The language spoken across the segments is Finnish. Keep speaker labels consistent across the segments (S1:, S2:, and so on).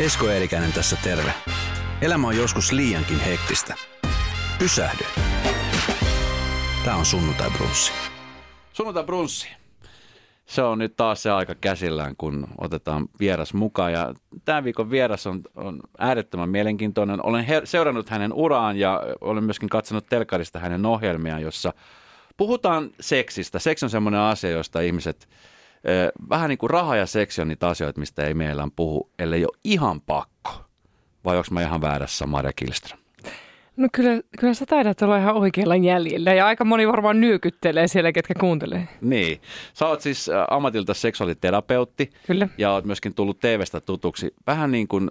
S1: Esko Eerikäinen tässä terve. Elämä on joskus liiankin hektistä. Pysähdy. Tämä on Sunnuntai Brunssi.
S2: Sunnuntai Brunssi. Se on nyt taas se aika käsillään, kun otetaan vieras mukaan. Ja tämän viikon vieras on, on äärettömän mielenkiintoinen. Olen her- seurannut hänen uraan ja olen myöskin katsonut telkarista hänen ohjelmiaan, jossa puhutaan seksistä. Seksi on semmoinen asia, josta ihmiset, vähän niin kuin raha ja seksi on niitä asioita, mistä ei meillä puhu, ellei ole ihan pakko. Vai onko mä ihan väärässä, Maria Kilström?
S3: No kyllä, kyllä sä taidat olla ihan oikealla jäljellä ja aika moni varmaan nyökyttelee siellä, ketkä kuuntelee.
S2: Niin. Sä oot siis ammatilta seksuaaliterapeutti.
S3: Kyllä.
S2: Ja oot myöskin tullut TVstä tutuksi. Vähän niin kuin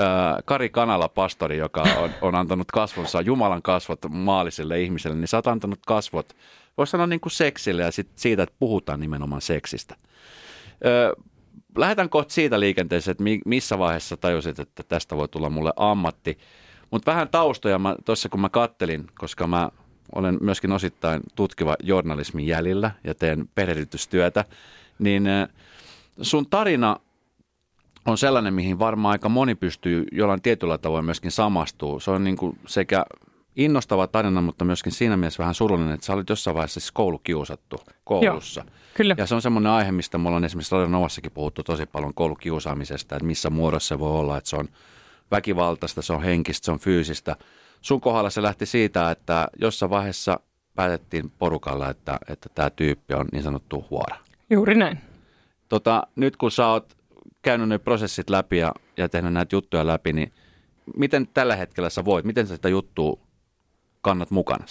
S2: äh, Kari Kanala, pastori, joka on, on antanut kasvonsa, Jumalan kasvot maalliselle ihmiselle, niin sä oot antanut kasvot, voisi sanoa niin kuin seksille ja sit siitä, että puhutaan nimenomaan seksistä. Äh, lähdetään kohta siitä liikenteeseen, että missä vaiheessa tajusit, että tästä voi tulla mulle ammatti. Mutta vähän taustoja tuossa kun mä kattelin, koska mä olen myöskin osittain tutkiva journalismin jäljellä ja teen perehdytystyötä, niin sun tarina on sellainen, mihin varmaan aika moni pystyy jollain tietyllä tavoin myöskin samastuu. Se on niin kuin sekä innostava tarina, mutta myöskin siinä mielessä vähän surullinen, että sä olit jossain vaiheessa siis koulukiusattu koulussa.
S3: Joo, kyllä.
S2: Ja se on semmoinen aihe, mistä me ollaan esimerkiksi Radio Novassakin puhuttu tosi paljon koulukiusaamisesta, että missä muodossa se voi olla, että se on väkivaltaista, se on henkistä, se on fyysistä. Sun kohdalla se lähti siitä, että jossain vaiheessa päätettiin porukalla, että, että tämä tyyppi on niin sanottu huora.
S3: Juuri näin.
S2: Tota, nyt kun sä oot käynyt ne prosessit läpi ja, ja tehnyt näitä juttuja läpi, niin miten tällä hetkellä sä voit, miten sä sitä juttua kannat mukana?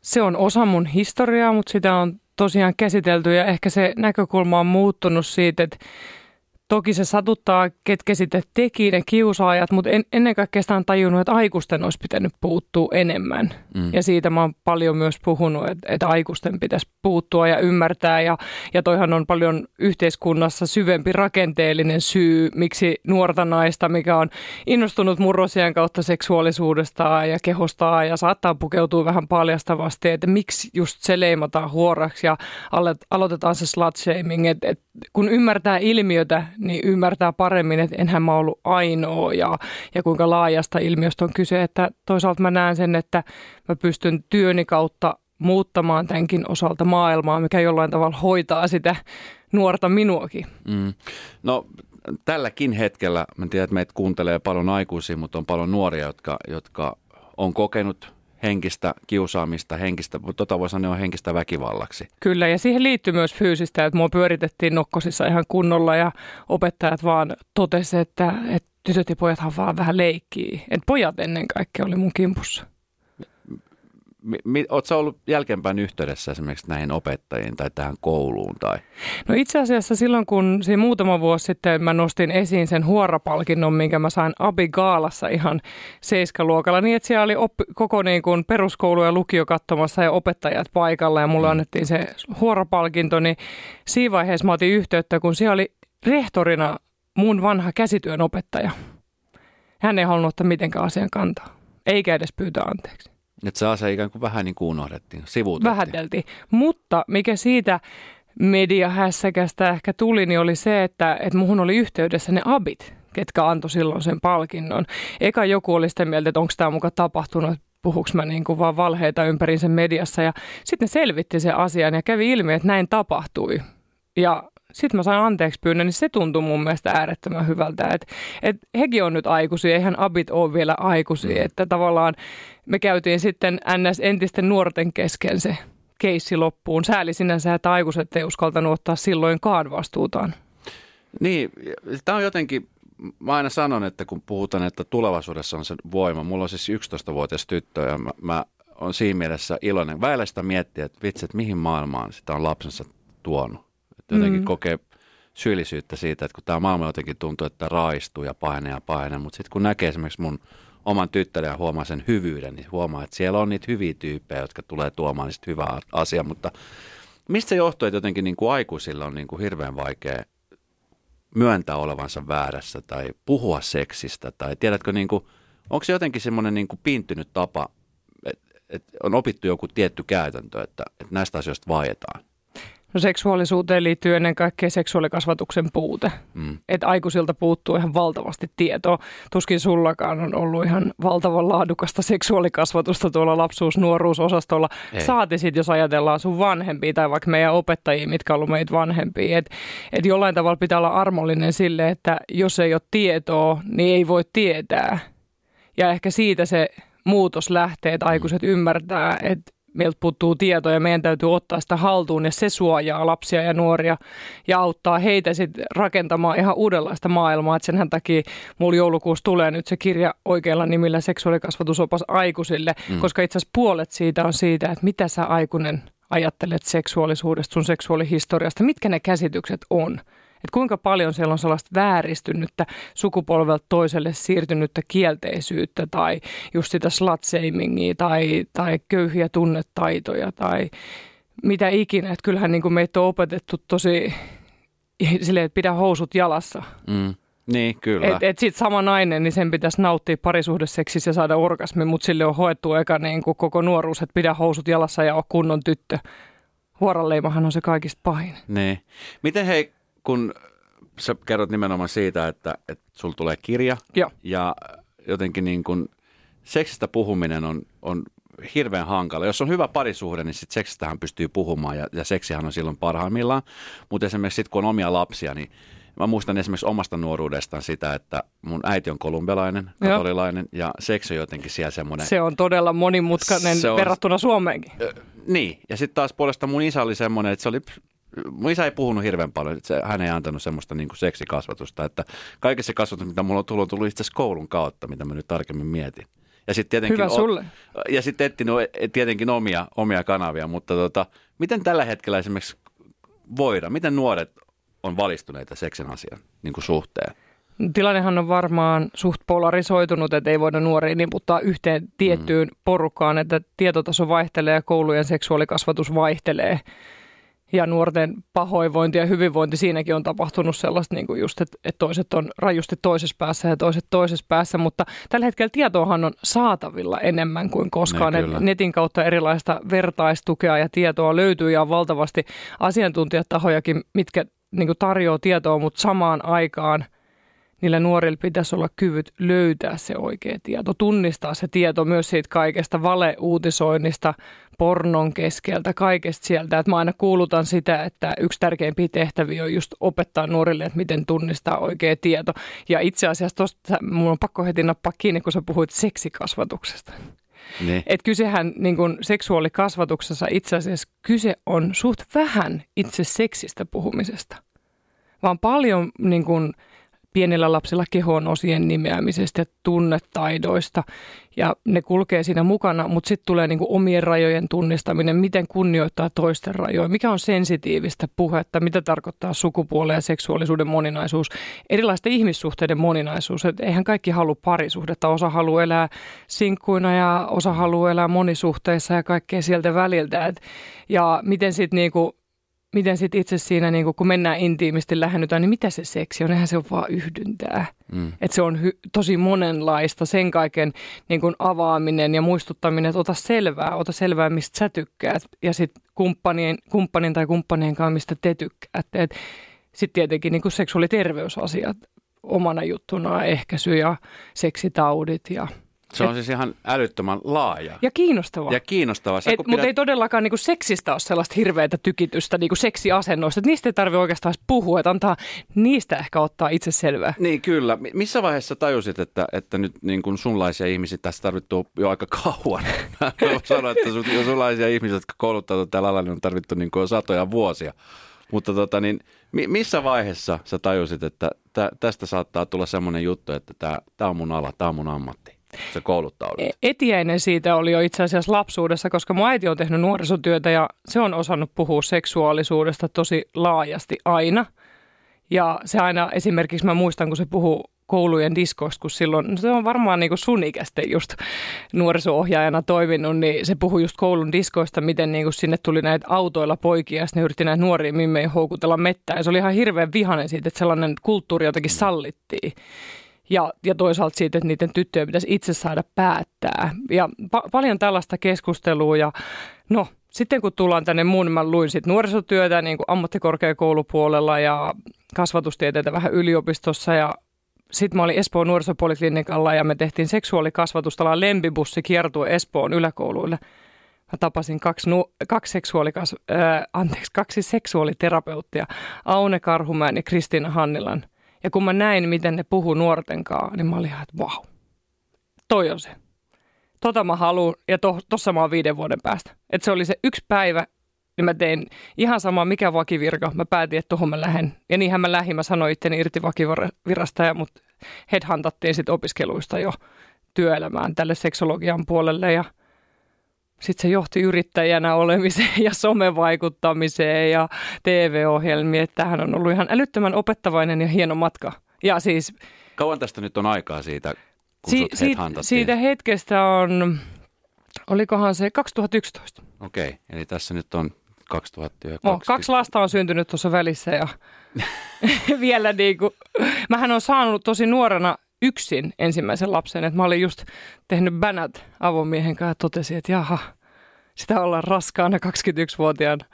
S3: Se on osa mun historiaa, mutta sitä on tosiaan käsitelty ja ehkä se näkökulma on muuttunut siitä, että Toki se satuttaa, ketkä sitten teki ne kiusaajat, mutta en, ennen kaikkea sitä on tajunnut, että aikuisten olisi pitänyt puuttua enemmän. Mm. Ja siitä mä oon paljon myös puhunut, että, että aikuisten pitäisi puuttua ja ymmärtää. Ja, ja toihan on paljon yhteiskunnassa syvempi rakenteellinen syy, miksi nuorta naista, mikä on innostunut murrosien kautta seksuaalisuudesta ja kehostaa ja saattaa pukeutua vähän paljastavasti, että miksi just se leimataan huoraksi ja aloitetaan se slut shaming, että, että kun ymmärtää ilmiötä, niin ymmärtää paremmin, että enhän mä ollut ainoa ja, ja kuinka laajasta ilmiöstä on kyse. Että toisaalta mä näen sen, että mä pystyn työni kautta muuttamaan tämänkin osalta maailmaa, mikä jollain tavalla hoitaa sitä nuorta minuakin. Mm.
S2: No tälläkin hetkellä, mä tiedän, että meitä kuuntelee paljon aikuisia, mutta on paljon nuoria, jotka, jotka on kokenut henkistä kiusaamista, henkistä, mutta tota voi sanoa henkistä väkivallaksi.
S3: Kyllä, ja siihen liittyy myös fyysistä, että mua pyöritettiin nokkosissa ihan kunnolla ja opettajat vaan totesivat, että, että tytöt ja pojathan vaan vähän leikkii. Että pojat ennen kaikkea oli mun kimpussa
S2: mi, Oletko ollut jälkeenpäin yhteydessä esimerkiksi näihin opettajiin tai tähän kouluun? Tai?
S3: No itse asiassa silloin, kun siinä muutama vuosi sitten mä nostin esiin sen huorapalkinnon, minkä mä sain Abigaalassa ihan seiskaluokalla, niin että siellä oli oppi, koko niin kuin peruskoulu ja lukio katsomassa ja opettajat paikalla ja mulle mm. annettiin se huorapalkinto, niin siinä vaiheessa mä otin yhteyttä, kun siellä oli rehtorina mun vanha käsityön opettaja. Hän ei halunnut ottaa mitenkään asian kantaa, eikä edes pyytää anteeksi.
S2: Että se asia ikään kuin vähän niin kuin unohdettiin, sivuutettiin.
S3: Vähäteltiin. Mutta mikä siitä mediahässäkästä ehkä tuli, niin oli se, että, että muhun oli yhteydessä ne abit, ketkä antoi silloin sen palkinnon. Eka joku oli sitä mieltä, että onko tämä muka tapahtunut, puhuks mä niin kuin vaan valheita ympäri sen mediassa. Ja sitten ne selvitti sen asian ja kävi ilmi, että näin tapahtui. Ja sitten mä sain anteeksi pyynnön, niin se tuntui mun mielestä äärettömän hyvältä. Että et hekin on nyt aikuisia, eihän abit ole vielä aikuisia. Mm. Että tavallaan me käytiin sitten NS entisten nuorten kesken se keissi loppuun. Sääli sinänsä, että aikuiset ei uskaltanut ottaa silloinkaan vastuutaan.
S2: Niin, tämä on jotenkin, mä aina sanon, että kun puhutaan, että tulevaisuudessa on se voima. Mulla on siis 11-vuotias tyttö ja mä, mä on siinä mielessä iloinen. Väillä sitä miettiä, että vitsi, että mihin maailmaan sitä on lapsensa tuonut jotenkin mm. kokee syyllisyyttä siitä, että kun tämä maailma jotenkin tuntuu, että raistuu ja pahenee ja pahenee, mutta sitten kun näkee esimerkiksi mun oman tyttären ja huomaa sen hyvyyden, niin huomaa, että siellä on niitä hyviä tyyppejä, jotka tulee tuomaan niistä hyvää asiaa, mutta mistä se johtuu, että jotenkin niin kuin aikuisilla on niin kuin hirveän vaikea myöntää olevansa väärässä tai puhua seksistä tai tiedätkö, niin kuin, onko se jotenkin semmoinen niin piintynyt tapa, että, että on opittu joku tietty käytäntö, että, että näistä asioista vaietaan?
S3: No seksuaalisuuteen liittyy ennen kaikkea seksuaalikasvatuksen puute. Mm. Että aikuisilta puuttuu ihan valtavasti tietoa. Tuskin sullakaan on ollut ihan valtavan laadukasta seksuaalikasvatusta tuolla lapsuus-nuoruusosastolla. Saati sit, jos ajatellaan sun vanhempia tai vaikka meidän opettajia, mitkä on ollut meitä vanhempia. Että et jollain tavalla pitää olla armollinen sille, että jos ei ole tietoa, niin ei voi tietää. Ja ehkä siitä se muutos lähtee, että aikuiset ymmärtää, että meiltä puuttuu tietoa ja meidän täytyy ottaa sitä haltuun ja se suojaa lapsia ja nuoria ja auttaa heitä sitten rakentamaan ihan uudenlaista maailmaa. Että senhän takia mulla joulukuussa tulee nyt se kirja oikealla nimillä seksuaalikasvatusopas aikuisille, mm. koska itse asiassa puolet siitä on siitä, että mitä sä aikuinen ajattelet seksuaalisuudesta, sun seksuaalihistoriasta, mitkä ne käsitykset on. Että kuinka paljon siellä on sellaista vääristynyttä sukupolvelta toiselle siirtynyttä kielteisyyttä tai just sitä slut tai, tai köyhiä tunnetaitoja tai mitä ikinä. Että kyllähän niin kuin meitä on opetettu tosi silleen, että pidä housut jalassa.
S2: Mm. Niin, kyllä.
S3: Et, et sit sama nainen, niin sen pitäisi nauttia parisuhdeseksissä ja saada orgasmi, mutta sille on hoettu eka niin kuin koko nuoruus, että pidä housut jalassa ja ole kunnon tyttö. Huoranleimahan on se kaikista pahin.
S2: Niin. Miten hei, kun sä kerrot nimenomaan siitä, että, että sulla tulee kirja
S3: Joo.
S2: ja jotenkin niin kuin seksistä puhuminen on, on hirveän hankala. Jos on hyvä parisuhde, niin sit seksistähän pystyy puhumaan ja, ja seksihän on silloin parhaimmillaan. Mutta esimerkiksi sitten kun on omia lapsia, niin mä muistan esimerkiksi omasta nuoruudestaan sitä, että mun äiti on kolumbialainen, katolilainen ja seksi on jotenkin siellä semmoinen.
S3: Se on todella monimutkainen on, verrattuna Suomeenkin. Äh,
S2: niin, ja sitten taas puolesta mun isä oli semmoinen, että se oli mun isä ei puhunut hirveän paljon, että se, hän ei antanut semmoista niin kuin seksikasvatusta, että kaikessa kasvatus, mitä mulla on tullut, on tullut itse asiassa koulun kautta, mitä mä nyt tarkemmin mietin.
S3: Ja sitten tietenkin, Hyvä sulle.
S2: ja sitten etsinyt tietenkin omia, omia kanavia, mutta tota, miten tällä hetkellä esimerkiksi voida, miten nuoret on valistuneita seksin asian niin kuin suhteen?
S3: Tilannehan on varmaan suht polarisoitunut, että ei voida nuoria niputtaa yhteen tiettyyn mm. porukkaan, että tietotaso vaihtelee ja koulujen seksuaalikasvatus vaihtelee ja nuorten pahoinvointi ja hyvinvointi, siinäkin on tapahtunut sellaista niin kuin just, että, että toiset on rajusti toisessa päässä ja toiset toisessa päässä, mutta tällä hetkellä tietoahan on saatavilla enemmän kuin koskaan. Ne, netin kautta erilaista vertaistukea ja tietoa löytyy ja on valtavasti asiantuntijatahojakin, mitkä niin kuin tarjoaa tietoa, mutta samaan aikaan – niillä nuorilla pitäisi olla kyvyt löytää se oikea tieto, tunnistaa se tieto myös siitä kaikesta valeuutisoinnista, pornon keskeltä, kaikesta sieltä. Että mä aina kuulutan sitä, että yksi tärkeimpiä tehtäviä on just opettaa nuorille, että miten tunnistaa oikea tieto. Ja itse asiassa tuosta mun on pakko heti nappaa kiinni, kun sä puhuit seksikasvatuksesta.
S2: Niin.
S3: Et kysehän niin kun seksuaalikasvatuksessa itse asiassa kyse on suht vähän itse seksistä puhumisesta, vaan paljon niin kun, pienillä lapsilla kehon osien nimeämisestä ja tunnetaidoista. Ja ne kulkee siinä mukana, mutta sitten tulee niinku omien rajojen tunnistaminen, miten kunnioittaa toisten rajoja, mikä on sensitiivistä puhetta, mitä tarkoittaa sukupuolen ja seksuaalisuuden moninaisuus, erilaisten ihmissuhteiden moninaisuus. Et eihän kaikki halua parisuhdetta, osa haluaa elää sinkkuina ja osa haluaa elää monisuhteissa ja kaikkea sieltä väliltä. Et, ja miten sitten niinku miten sitten itse siinä, niin kun mennään intiimisti lähennytään, niin mitä se seksi on? Eihän se ole vaan yhdyntää. Mm. Että se on hy- tosi monenlaista, sen kaiken niin kun avaaminen ja muistuttaminen, että ota selvää, ota selvää, mistä sä tykkäät. Ja sitten kumppanin, kumppanin tai kumppanien kanssa, mistä te tykkäätte. Sitten tietenkin niin seksuaaliterveysasiat omana juttuna, ehkäisy ja seksitaudit ja –
S2: se on siis ihan älyttömän laaja.
S3: Ja kiinnostava.
S2: Ja kiinnostava.
S3: Sä, pidät... Mutta ei todellakaan niinku seksistä ole sellaista hirveätä tykitystä niinku seksiasennoista. Että niistä ei tarvitse oikeastaan puhua, että antaa niistä ehkä ottaa itse selvää.
S2: Niin kyllä. Missä vaiheessa tajusit, että, että nyt niin kuin sunlaisia ihmisiä tässä tarvittu jo aika kauan? Sanoin, että sun, sunlaisia ihmisiä, jotka kouluttautuvat tällä alalla, niin on tarvittu niin satoja vuosia. Mutta tota, niin, missä vaiheessa sä tajusit, että tä, tästä saattaa tulla semmoinen juttu, että tämä on mun ala, tämä on mun ammatti? Se kouluttaudut? E,
S3: etiäinen siitä oli jo itse asiassa lapsuudessa, koska mun äiti on tehnyt nuorisotyötä ja se on osannut puhua seksuaalisuudesta tosi laajasti aina. Ja se aina esimerkiksi mä muistan, kun se puhuu koulujen diskoista, kun silloin, no se on varmaan niin kuin sun ikäistä just nuoriso-ohjaajana toiminut, niin se puhui just koulun diskoista, miten niin kuin sinne tuli näitä autoilla poikia, ja ne yritti näitä nuoria mimmejä houkutella mettään. Ja se oli ihan hirveän vihainen siitä, että sellainen kulttuuri jotenkin sallittiin ja, ja toisaalta siitä, että niiden tyttöjen pitäisi itse saada päättää. Ja pa- paljon tällaista keskustelua ja no sitten kun tullaan tänne muun, mä luin sit nuorisotyötä niin kuin ammattikorkeakoulupuolella ja kasvatustieteitä vähän yliopistossa ja sitten mä olin Espoon nuorisopoliklinikalla ja me tehtiin seksuaalikasvatusta, ollaan lempibussi kiertue Espoon yläkouluille. Mä tapasin kaksi, nu- kaksi, seksuaalikas, äh, anteeksi, kaksi seksuaaliterapeuttia, Aune Karhumäen ja Kristiina Hannilan. Ja kun mä näin, miten ne nuorten kanssa, niin mä olin ihan, että vau, toi on se. Tota mä haluan, ja to, tossa mä oon viiden vuoden päästä. Että se oli se yksi päivä, niin mä tein ihan sama mikä vakivirka. Mä päätin, että tuohon mä lähden. Ja niinhän mä lähdin, mä sanoin itteni irti vakivirasta, ja mut headhuntattiin sitten opiskeluista jo työelämään tälle seksologian puolelle. Ja sitten se johti yrittäjänä olemiseen ja somevaikuttamiseen ja TV-ohjelmiin. Että tämähän on ollut ihan älyttömän opettavainen ja hieno matka. Ja siis...
S2: Kauan tästä nyt on aikaa siitä, kun
S3: si-
S2: sut
S3: siitä, siitä hetkestä on, olikohan se 2011.
S2: Okei, okay, eli tässä nyt on 2020.
S3: Oh, kaksi lasta on syntynyt tuossa välissä ja vielä niin kuin, mähän on saanut tosi nuorena yksin ensimmäisen lapsen, että mä olin just tehnyt bänät avomiehen kanssa ja totesin, että jaha, sitä ollaan raskaana 21-vuotiaana.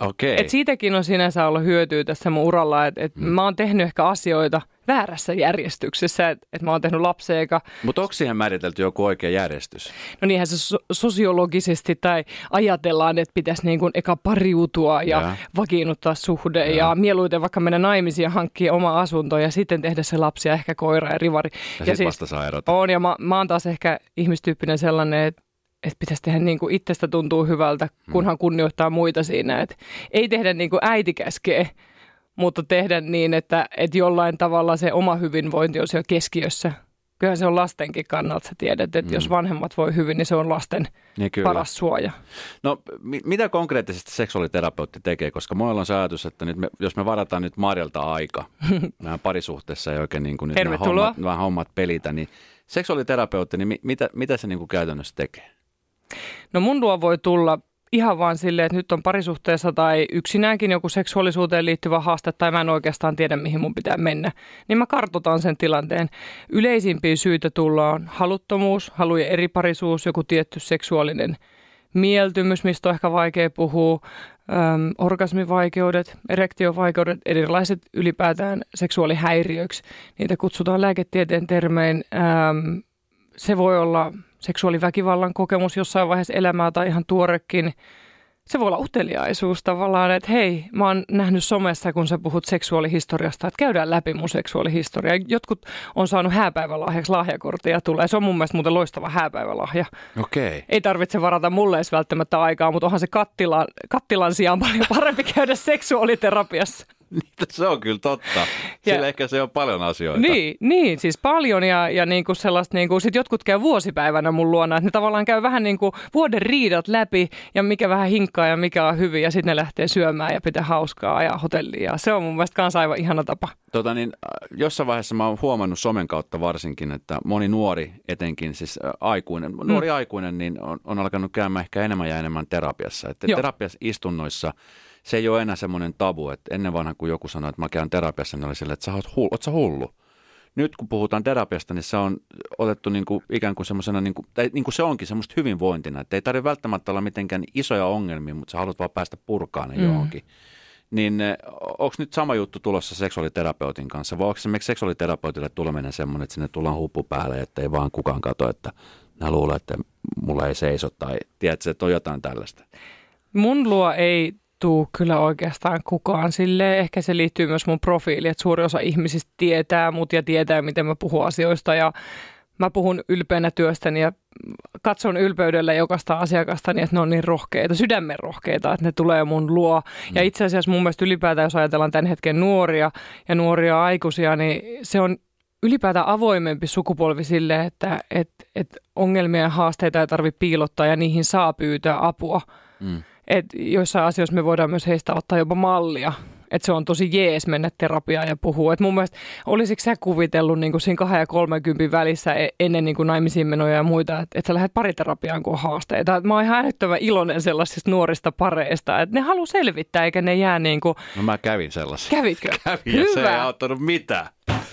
S2: Okei.
S3: Et siitäkin on sinänsä ollut hyötyä tässä mun uralla, että et mm. mä oon tehnyt ehkä asioita väärässä järjestyksessä, että et mä oon tehnyt lapsen eikä...
S2: Mutta onko siihen määritelty joku oikea järjestys?
S3: No niinhän se so- sosiologisesti tai ajatellaan, että pitäisi niin kuin eka pariutua ja, ja. vakiinnuttaa suhde ja. ja mieluiten vaikka mennä naimisiin ja hankkia oma asunto ja sitten tehdä se lapsi ja ehkä koira ja rivari.
S2: Ja, ja sitten siis vasta saa erota.
S3: On ja mä, mä oon taas ehkä ihmistyyppinen sellainen, että että pitäisi tehdä niin kuin itsestä tuntuu hyvältä, kunhan kunnioittaa muita siinä. Että ei tehdä niin kuin äiti käskee, mutta tehdä niin, että, että jollain tavalla se oma hyvinvointi on siellä keskiössä. Kyllähän se on lastenkin kannalta, sä tiedät, että mm. jos vanhemmat voi hyvin, niin se on lasten niin kyllä. paras suoja.
S2: No mi- mitä konkreettisesti seksuaaliterapeutti tekee, koska mulla on se ajatus, että nyt me, jos me varataan nyt Marjalta aika, vähän parisuhteessa ei oikein niin kuin nyt nämä hommat, nämä hommat pelitä, niin seksuaaliterapeutti, niin mi- mitä, mitä se niin kuin käytännössä tekee?
S3: No mun luo voi tulla ihan vaan silleen, että nyt on parisuhteessa tai yksinäänkin joku seksuaalisuuteen liittyvä haaste tai mä en oikeastaan tiedä, mihin mun pitää mennä, niin mä kartotan sen tilanteen. Yleisimpiä syitä tulla on haluttomuus, halujen eriparisuus, joku tietty seksuaalinen mieltymys, mistä on ehkä vaikea puhua, äm, orgasmivaikeudet, erektiovaikeudet, erilaiset ylipäätään seksuaalihäiriöiksi. Niitä kutsutaan lääketieteen termein. Äm, se voi olla seksuaaliväkivallan kokemus jossain vaiheessa elämää tai ihan tuorekin. Se voi olla uteliaisuus tavallaan, että hei, mä oon nähnyt somessa, kun sä puhut seksuaalihistoriasta, että käydään läpi mun seksuaalihistoria. Jotkut on saanut hääpäivälahjaksi lahjakorttia tulee. Se on mun mielestä muuten loistava hääpäivälahja.
S2: Okei.
S3: Ei tarvitse varata mulle edes välttämättä aikaa, mutta onhan se kattilan, kattilan sijaan paljon parempi käydä seksuaaliterapiassa.
S2: Se on kyllä totta. Sillä ja, ehkä se on paljon asioita.
S3: Niin, niin siis paljon ja, ja niin kuin sellaista, niin kuin, sit jotkut käy vuosipäivänä mun luona, että ne tavallaan käy vähän niin kuin vuoden riidat läpi ja mikä vähän hinkkaa ja mikä on hyvin ja sitten ne lähtee syömään ja pitää hauskaa ja hotellia. Se on mun mielestä kans aivan ihana tapa.
S2: Tota niin, jossain vaiheessa mä oon huomannut somen kautta varsinkin, että moni nuori etenkin, siis aikuinen, nuori mm. aikuinen, niin on, on alkanut käymään ehkä enemmän ja enemmän terapiassa. Että terapiassa istunnoissa se ei ole enää semmoinen tabu, että ennen vanhan kun joku sanoi, että mä käyn terapiassa, niin oli silleen, että sä oot hullu. Oot sä hullu? Nyt kun puhutaan terapiasta, niin se on otettu niin kuin, ikään kuin semmoisena, niin kuin, tai niin kuin se onkin semmoista hyvinvointina, että ei tarvitse välttämättä olla mitenkään isoja ongelmia, mutta sä haluat vaan päästä purkaan ne mm. johonkin. Niin eh, onko nyt sama juttu tulossa seksuaaliterapeutin kanssa, vai onko esimerkiksi seksuaaliterapeutille tuleminen semmoinen, että sinne tullaan huppu päälle, että ei vaan kukaan katso, että mä luulen, että mulla ei seiso, tai tiedätkö, että on jotain tällaista?
S3: Mun luo ei tuu kyllä oikeastaan kukaan. Sille ehkä se liittyy myös mun profiiliin, että suuri osa ihmisistä tietää mut ja tietää, miten mä puhun asioista ja mä puhun ylpeänä työstäni ja katson ylpeydellä jokaista asiakasta niin, että ne on niin rohkeita, sydämen rohkeita, että ne tulee mun luo. Mm. Ja itse asiassa mun mielestä ylipäätään, jos ajatellaan tämän hetken nuoria ja nuoria aikuisia, niin se on ylipäätään avoimempi sukupolvi sille, että, että, että ongelmia ja haasteita ei tarvitse piilottaa ja niihin saa pyytää apua. Mm että joissain asioissa me voidaan myös heistä ottaa jopa mallia. Että se on tosi jees mennä terapiaan ja puhua. Et mun mielestä olisiko sä kuvitellut niin kuin siinä 2 ja 30 välissä e- ennen niin kuin naimisiin menoja ja muita, että et sä lähdet pariterapiaan, kun on haasteita. Et mä oon ihan älyttömän iloinen sellaisista nuorista pareista, että ne haluaa selvittää eikä ne jää niin kuin...
S2: No mä kävin sellaisia.
S3: Kävitkö?
S2: Kävin ja Hyvä. se ei auttanut mitään.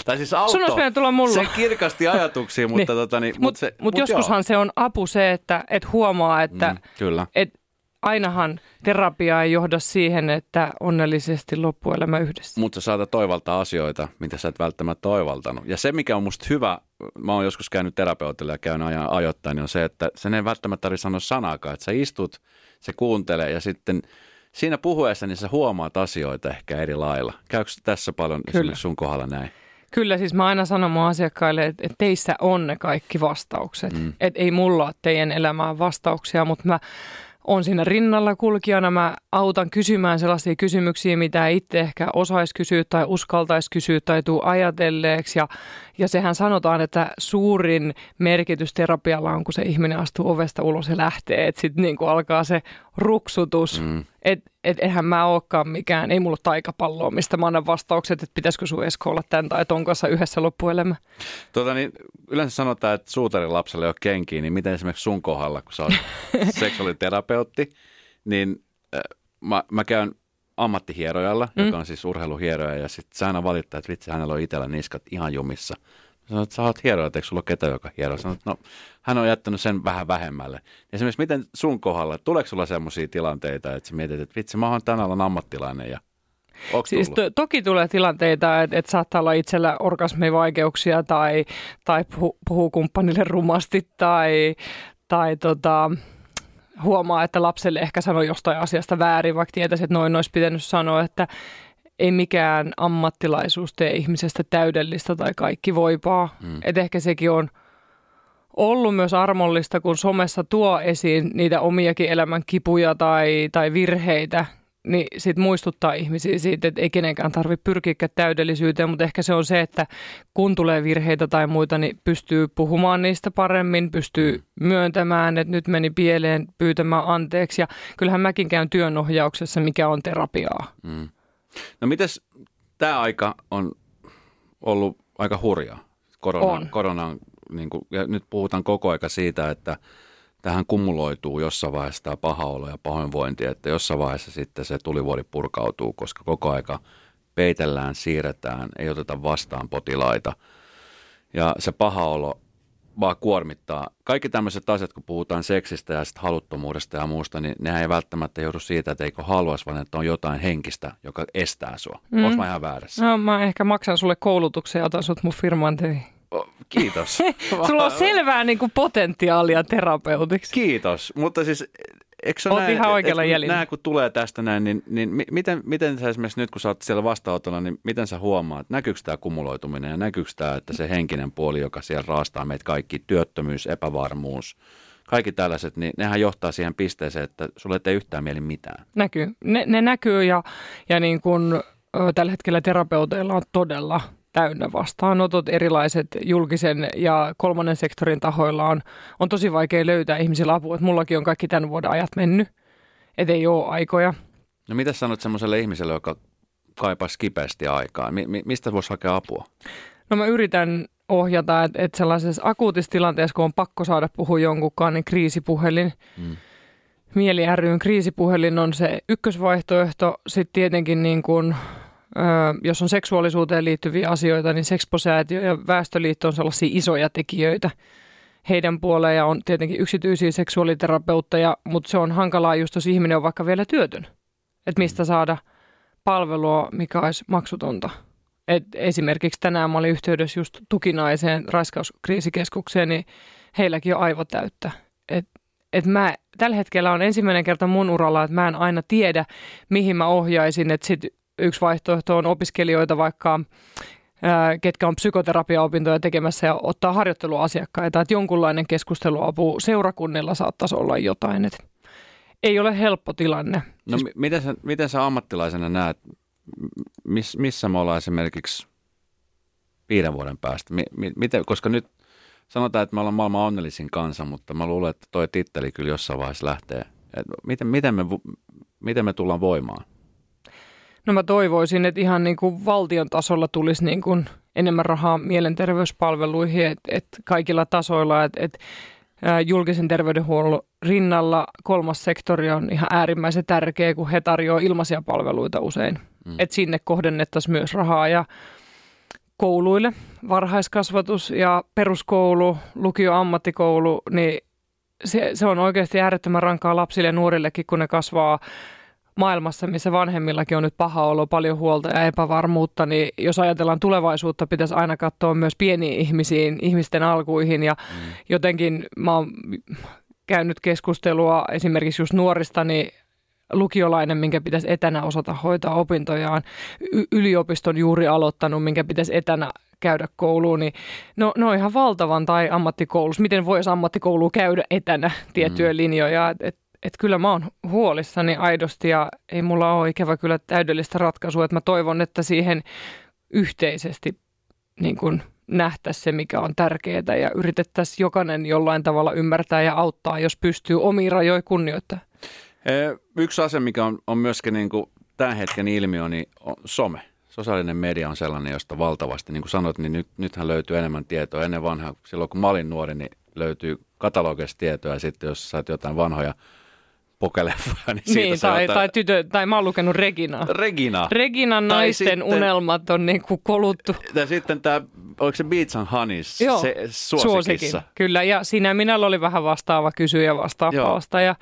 S2: Tai siis auto,
S3: Sun olisi tulla mulla.
S2: Se kirkasti ajatuksia, mutta, niin. tota, niin,
S3: mut, mut, se, mut, mut joskushan joo. se on apu se, että et huomaa, että mm,
S2: kyllä.
S3: Et, ainahan terapia ei johda siihen, että onnellisesti loppuelämä yhdessä.
S2: Mutta sä saatat toivaltaa asioita, mitä sä et välttämättä toivaltanut. Ja se, mikä on musta hyvä, mä oon joskus käynyt terapeutilla ja käyn ajan ajoittain, niin on se, että sen ei välttämättä tarvitse sanoa sanaakaan. Että sä istut, se kuuntelee ja sitten siinä puhuessa niin sä huomaat asioita ehkä eri lailla. Käykö tässä paljon
S3: Kyllä.
S2: esimerkiksi sun kohdalla näin?
S3: Kyllä, siis mä aina sanon mun asiakkaille, että, että teissä on ne kaikki vastaukset. Mm. Että ei mulla ole teidän elämään vastauksia, mutta mä on siinä rinnalla kulkijana. Mä autan kysymään sellaisia kysymyksiä, mitä itse ehkä osaisi kysyä tai uskaltaisi kysyä tai tuu ajatelleeksi. Ja, ja sehän sanotaan, että suurin merkitys terapialla on, kun se ihminen astuu ovesta ulos ja lähtee. Että sitten niin alkaa se ruksutus. Mm. Että et eihän mä olekaan mikään, ei mulla ole taikapalloa, mistä mä annan vastaukset, että pitäisikö sun Esko olla tämän tai ton kanssa yhdessä loppuelämä.
S2: Tota, niin, yleensä sanotaan, että suutarin lapselle ei ole kenkiä, niin miten esimerkiksi sun kohdalla, kun sä oot seksuaaliterapeutti, niin äh, mä, mä käyn ammattihierojalla, mm. joka on siis urheiluhieroja, ja sitten sä aina valittaa, että vitsi, hänellä on itsellä niskat ihan jumissa. Sanoit, että sä oot hieroja, eikö sulla ole ketä, joka hieroo? Sanoit, no hän on jättänyt sen vähän vähemmälle. Esimerkiksi miten sun kohdalla, tuleeko sulla sellaisia tilanteita, että sä mietit, että vitsi, mä oon tänään alan ammattilainen ja
S3: Siis to, toki tulee tilanteita, että, että saattaa olla itsellä orgasmivaikeuksia tai, tai puhuu, puhuu kumppanille rumasti tai, tai tota, huomaa, että lapselle ehkä sanoo jostain asiasta väärin, vaikka tietäisi, että noin olisi pitänyt sanoa, että ei mikään ammattilaisuus tee ihmisestä täydellistä tai kaikki voipaa. Mm. Että ehkä sekin on ollut myös armollista, kun somessa tuo esiin niitä omiakin elämän kipuja tai, tai virheitä, niin sit muistuttaa ihmisiä siitä, että ei kenenkään tarvitse pyrkiä täydellisyyteen, mutta ehkä se on se, että kun tulee virheitä tai muita, niin pystyy puhumaan niistä paremmin, pystyy myöntämään, että nyt meni pieleen, pyytämään anteeksi. Ja kyllähän mäkin käyn työnohjauksessa, mikä on terapiaa. Mm.
S2: No mites tämä aika on ollut aika hurjaa? Korona, on. Koronan, niin kuin, ja nyt puhutaan koko aika siitä, että tähän kumuloituu jossain vaiheessa tämä paha olo ja pahoinvointi, että jossain vaiheessa sitten se tulivuori purkautuu, koska koko aika peitellään, siirretään, ei oteta vastaan potilaita. Ja se paha olo vaan kuormittaa. Kaikki tämmöiset asiat, kun puhutaan seksistä ja sit haluttomuudesta ja muusta, niin nehän ei välttämättä joudu siitä, että eikö haluaisi, vaan että on jotain henkistä, joka estää sua. Mm. Onko mä ihan väärässä?
S3: No mä ehkä maksan sulle koulutuksen ja otan sut mun firman töihin.
S2: Kiitos.
S3: Sulla on selvää niin kuin potentiaalia terapeutiksi.
S2: Kiitos, mutta siis
S3: Eikö se näin, ihan oikealla jäljellä.
S2: Nämä kun tulee tästä näin, niin, niin miten, miten sä esimerkiksi nyt kun sä oot siellä vastaanotolla, niin miten sä huomaat, näkyykö tämä kumuloituminen ja näkyykö tämä, että se henkinen puoli, joka siellä raastaa meitä kaikki, työttömyys, epävarmuus, kaikki tällaiset, niin nehän johtaa siihen pisteeseen, että sulle ei yhtään mieli mitään.
S3: Näkyy. Ne, ne näkyy ja, ja niin kun, tällä hetkellä terapeuteilla on todella täynnä vastaanotot, erilaiset julkisen ja kolmannen sektorin tahoilla on, on tosi vaikea löytää ihmisillä apua. Että mullakin on kaikki tämän vuoden ajat mennyt, et ei ole aikoja.
S2: No mitä sanot semmoiselle ihmiselle, joka kaipaisi kipeästi aikaa? Mi- mi- mistä voisi hakea apua?
S3: No mä yritän ohjata, että, että sellaisessa akuutissa tilanteessa, kun on pakko saada puhua jonkunkaan, niin kriisipuhelin, mm. Mieli ryn kriisipuhelin on se ykkösvaihtoehto. Sitten tietenkin niin kuin jos on seksuaalisuuteen liittyviä asioita, niin Sexposäätiö ja Väestöliitto on sellaisia isoja tekijöitä heidän puoleen ja on tietenkin yksityisiä seksuaaliterapeutteja, mutta se on hankalaa just, jos ihminen on vaikka vielä työtön. Että mistä saada palvelua, mikä olisi maksutonta. Et esimerkiksi tänään mä olin yhteydessä just tukinaiseen raiskauskriisikeskukseen, niin heilläkin on aivot täyttä. Et, et mä, tällä hetkellä on ensimmäinen kerta mun uralla, että mä en aina tiedä, mihin mä ohjaisin. Että sit yksi vaihtoehto on opiskelijoita vaikka ketkä on psykoterapiaopintoja tekemässä ja ottaa harjoitteluasiakkaita, että jonkunlainen keskusteluapu seurakunnilla saattaisi olla jotain. Että ei ole helppo tilanne.
S2: No siis... miten, sä, miten sä ammattilaisena näet, miss, missä me ollaan esimerkiksi viiden vuoden päästä? Mi, mi, miten, koska nyt sanotaan, että me ollaan maailman onnellisin kansa, mutta mä luulen, että toi titteli kyllä jossain vaiheessa lähtee. Et miten, miten, me, miten me tullaan voimaan?
S3: No mä toivoisin, että ihan niin kuin valtion tasolla tulisi niin kuin enemmän rahaa mielenterveyspalveluihin, että että kaikilla tasoilla, että että julkisen terveydenhuollon rinnalla kolmas sektori on ihan äärimmäisen tärkeä, kun he tarjoavat ilmaisia palveluita usein. Mm. Että sinne kohdennettaisiin myös rahaa ja kouluille, varhaiskasvatus ja peruskoulu, lukio, ammattikoulu, niin se, se on oikeasti äärettömän rankkaa lapsille ja nuorillekin, kun ne kasvaa maailmassa, missä vanhemmillakin on nyt paha olo, paljon huolta ja epävarmuutta, niin jos ajatellaan tulevaisuutta, pitäisi aina katsoa myös pieniin ihmisiin, ihmisten alkuihin ja mm. jotenkin mä oon käynyt keskustelua esimerkiksi just nuorista, niin lukiolainen, minkä pitäisi etänä osata hoitaa opintojaan, y- yliopiston juuri aloittanut, minkä pitäisi etänä käydä kouluun, niin no, no ihan valtavan tai ammattikoulussa. Miten voisi ammattikoulu käydä etänä tiettyjä mm. linjoja? Et, et, et kyllä mä oon huolissani aidosti ja ei mulla ole ikävä kyllä täydellistä ratkaisua, että mä toivon, että siihen yhteisesti niin kuin nähtäisiin se, mikä on tärkeää ja yritettäisiin jokainen jollain tavalla ymmärtää ja auttaa, jos pystyy omiin rajoja kunnioittaa.
S2: Yksi asia, mikä on, on myöskin niin kuin tämän hetken ilmiö, niin on some. Sosiaalinen media on sellainen, josta valtavasti, niin kuin sanoit, niin nyt, nythän löytyy enemmän tietoa. Ennen vanhaa, silloin kun mä olin nuori, niin löytyy katalogista tietoa ja sitten jos saat jotain vanhoja pokeleffoja, niin siitä
S3: niin, tai, tai, tytö, tai mä oon lukenut Reginaa.
S2: Regina.
S3: Reginan naisten sitten, unelmat on niin kuin koluttu.
S2: Ja sitten tämä, oliko se Beats and Honeys
S3: Joo,
S2: se, suosikin.
S3: Kyllä, ja siinä minä oli vähän vastaava kysyjä vastaapalasta. Ja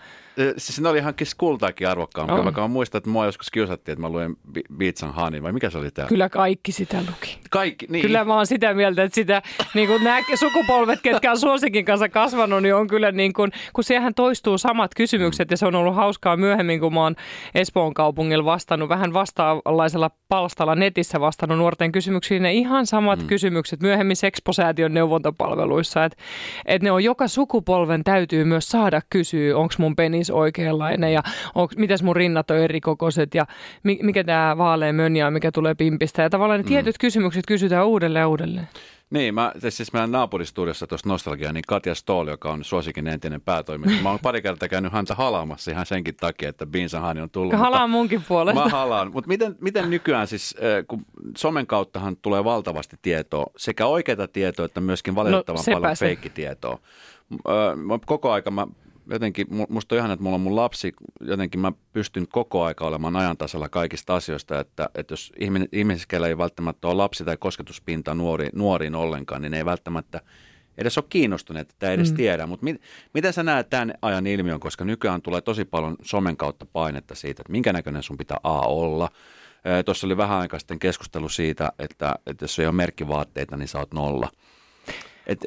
S2: Siis ne oli ihan kultaakin arvokkaampia. Oh. Mä muistan, että mua joskus kiusattiin, että mä luen Beats and Honey, vai mikä se oli täällä?
S3: Kyllä kaikki sitä luki.
S2: Kaikki, niin.
S3: Kyllä mä oon sitä mieltä, että sitä, niin kuin nämä sukupolvet, ketkä on suosikin kanssa kasvanut, niin on kyllä niin kuin, kun siihen toistuu samat kysymykset, ja se on ollut hauskaa myöhemmin, kun mä oon Espoon kaupungilla vastannut, vähän vastaavanlaisella palstalla netissä vastannut nuorten kysymyksiin, ne ihan samat mm. kysymykset myöhemmin Seksposäätiön neuvontapalveluissa, että, että ne on joka sukupolven täytyy myös saada kysyä, onko mun penis siis oikeanlainen ja mitäs mun rinnat on eri kokoiset ja mi, mikä tämä vaalea mönjä on, mikä tulee pimpistä. Ja tavallaan ne mm. tietyt kysymykset kysytään uudelleen ja uudelleen.
S2: Niin, mä, siis meidän naapuristudiossa tuossa Nostalgia, niin Katja Stoll, joka on suosikin entinen päätoimittaja. Mä oon pari kertaa käynyt häntä halaamassa ihan senkin takia, että Binsan on tullut.
S3: Halaan munkin puolesta.
S2: Mä halaan, mutta miten, miten nykyään siis, äh, kun somen kauttahan tulee valtavasti tietoa, sekä oikeita tietoa että myöskin valitettavan no, paljon feikkitietoa. Koko aika mä jotenkin, musta on ihan, että mulla on mun lapsi, jotenkin mä pystyn koko aika olemaan ajantasalla kaikista asioista, että, että jos ihminen, ihmisellä ei välttämättä ole lapsi tai kosketuspinta nuori, nuoriin ollenkaan, niin ne ei välttämättä edes ole kiinnostuneet, että edes mm. tiedä. Mutta mit, miten sä näet tämän ajan ilmiön, koska nykyään tulee tosi paljon somen kautta painetta siitä, että minkä näköinen sun pitää A olla. Tuossa oli vähän aikaa sitten keskustelu siitä, että, että jos ei ole merkkivaatteita, niin sä oot nolla.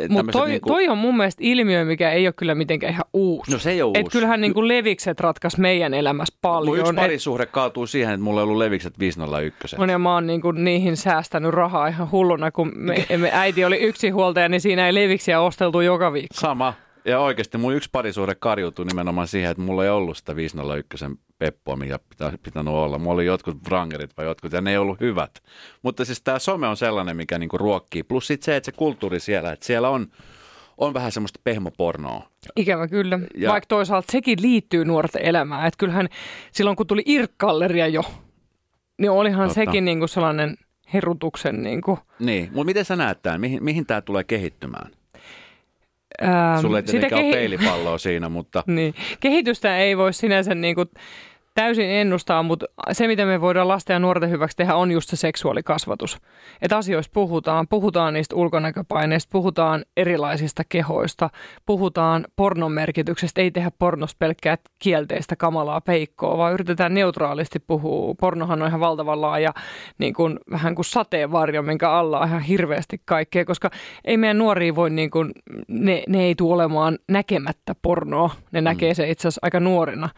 S3: Mutta toi, niinku... toi on mun mielestä ilmiö, mikä ei ole kyllä mitenkään ihan uusi.
S2: No se ei ole uusi.
S3: Et kyllähän niinku levikset ratkas meidän elämässä paljon. Mun
S2: yksi parisuhde et... kaatuu siihen, että mulla ei ollut levikset 501.
S3: On ja mä oon niinku niihin säästänyt rahaa ihan hulluna, kun me, me äiti oli yksi huoltaja, niin siinä ei leviksiä osteltu joka viikko.
S2: Sama. Ja oikeasti mun yksi parisuhde karjuutui nimenomaan siihen, että mulla ei ollut sitä 501 peppoa, mikä pitää, pitänyt olla. Mulla oli jotkut wrangerit vai jotkut, ja ne ei ollut hyvät. Mutta siis tämä some on sellainen, mikä niinku ruokkii. Plus sitten se, että se kulttuuri siellä, että siellä on, on vähän semmoista pehmopornoa.
S3: Ikävä kyllä, ja... vaikka toisaalta sekin liittyy nuorten elämään. Että kyllähän silloin, kun tuli Irkkalleria jo, niin olihan Totta. sekin niinku sellainen herutuksen... Niinku...
S2: Niin, mutta miten sä näet tämän? Mihin, mihin tämä tulee kehittymään? Ähm, Sulle ei tietenkään kehi- ole peilipalloa siinä, mutta...
S3: niin. Kehitystä ei voi sinänsä niin kuin täysin ennustaa, mutta se, mitä me voidaan lasten ja nuorten hyväksi tehdä, on just se seksuaalikasvatus. Että asioista puhutaan, puhutaan niistä ulkonäköpaineista, puhutaan erilaisista kehoista, puhutaan pornon merkityksestä, ei tehdä pornosta pelkkää kielteistä kamalaa peikkoa, vaan yritetään neutraalisti puhua. Pornohan on ihan valtavan laaja, niin kuin, vähän kuin sateenvarjo, minkä alla on ihan hirveästi kaikkea, koska ei meidän nuoria voi, niin kuin, ne, ne ei tule olemaan näkemättä pornoa, ne näkee mm. se itse asiassa aika nuorina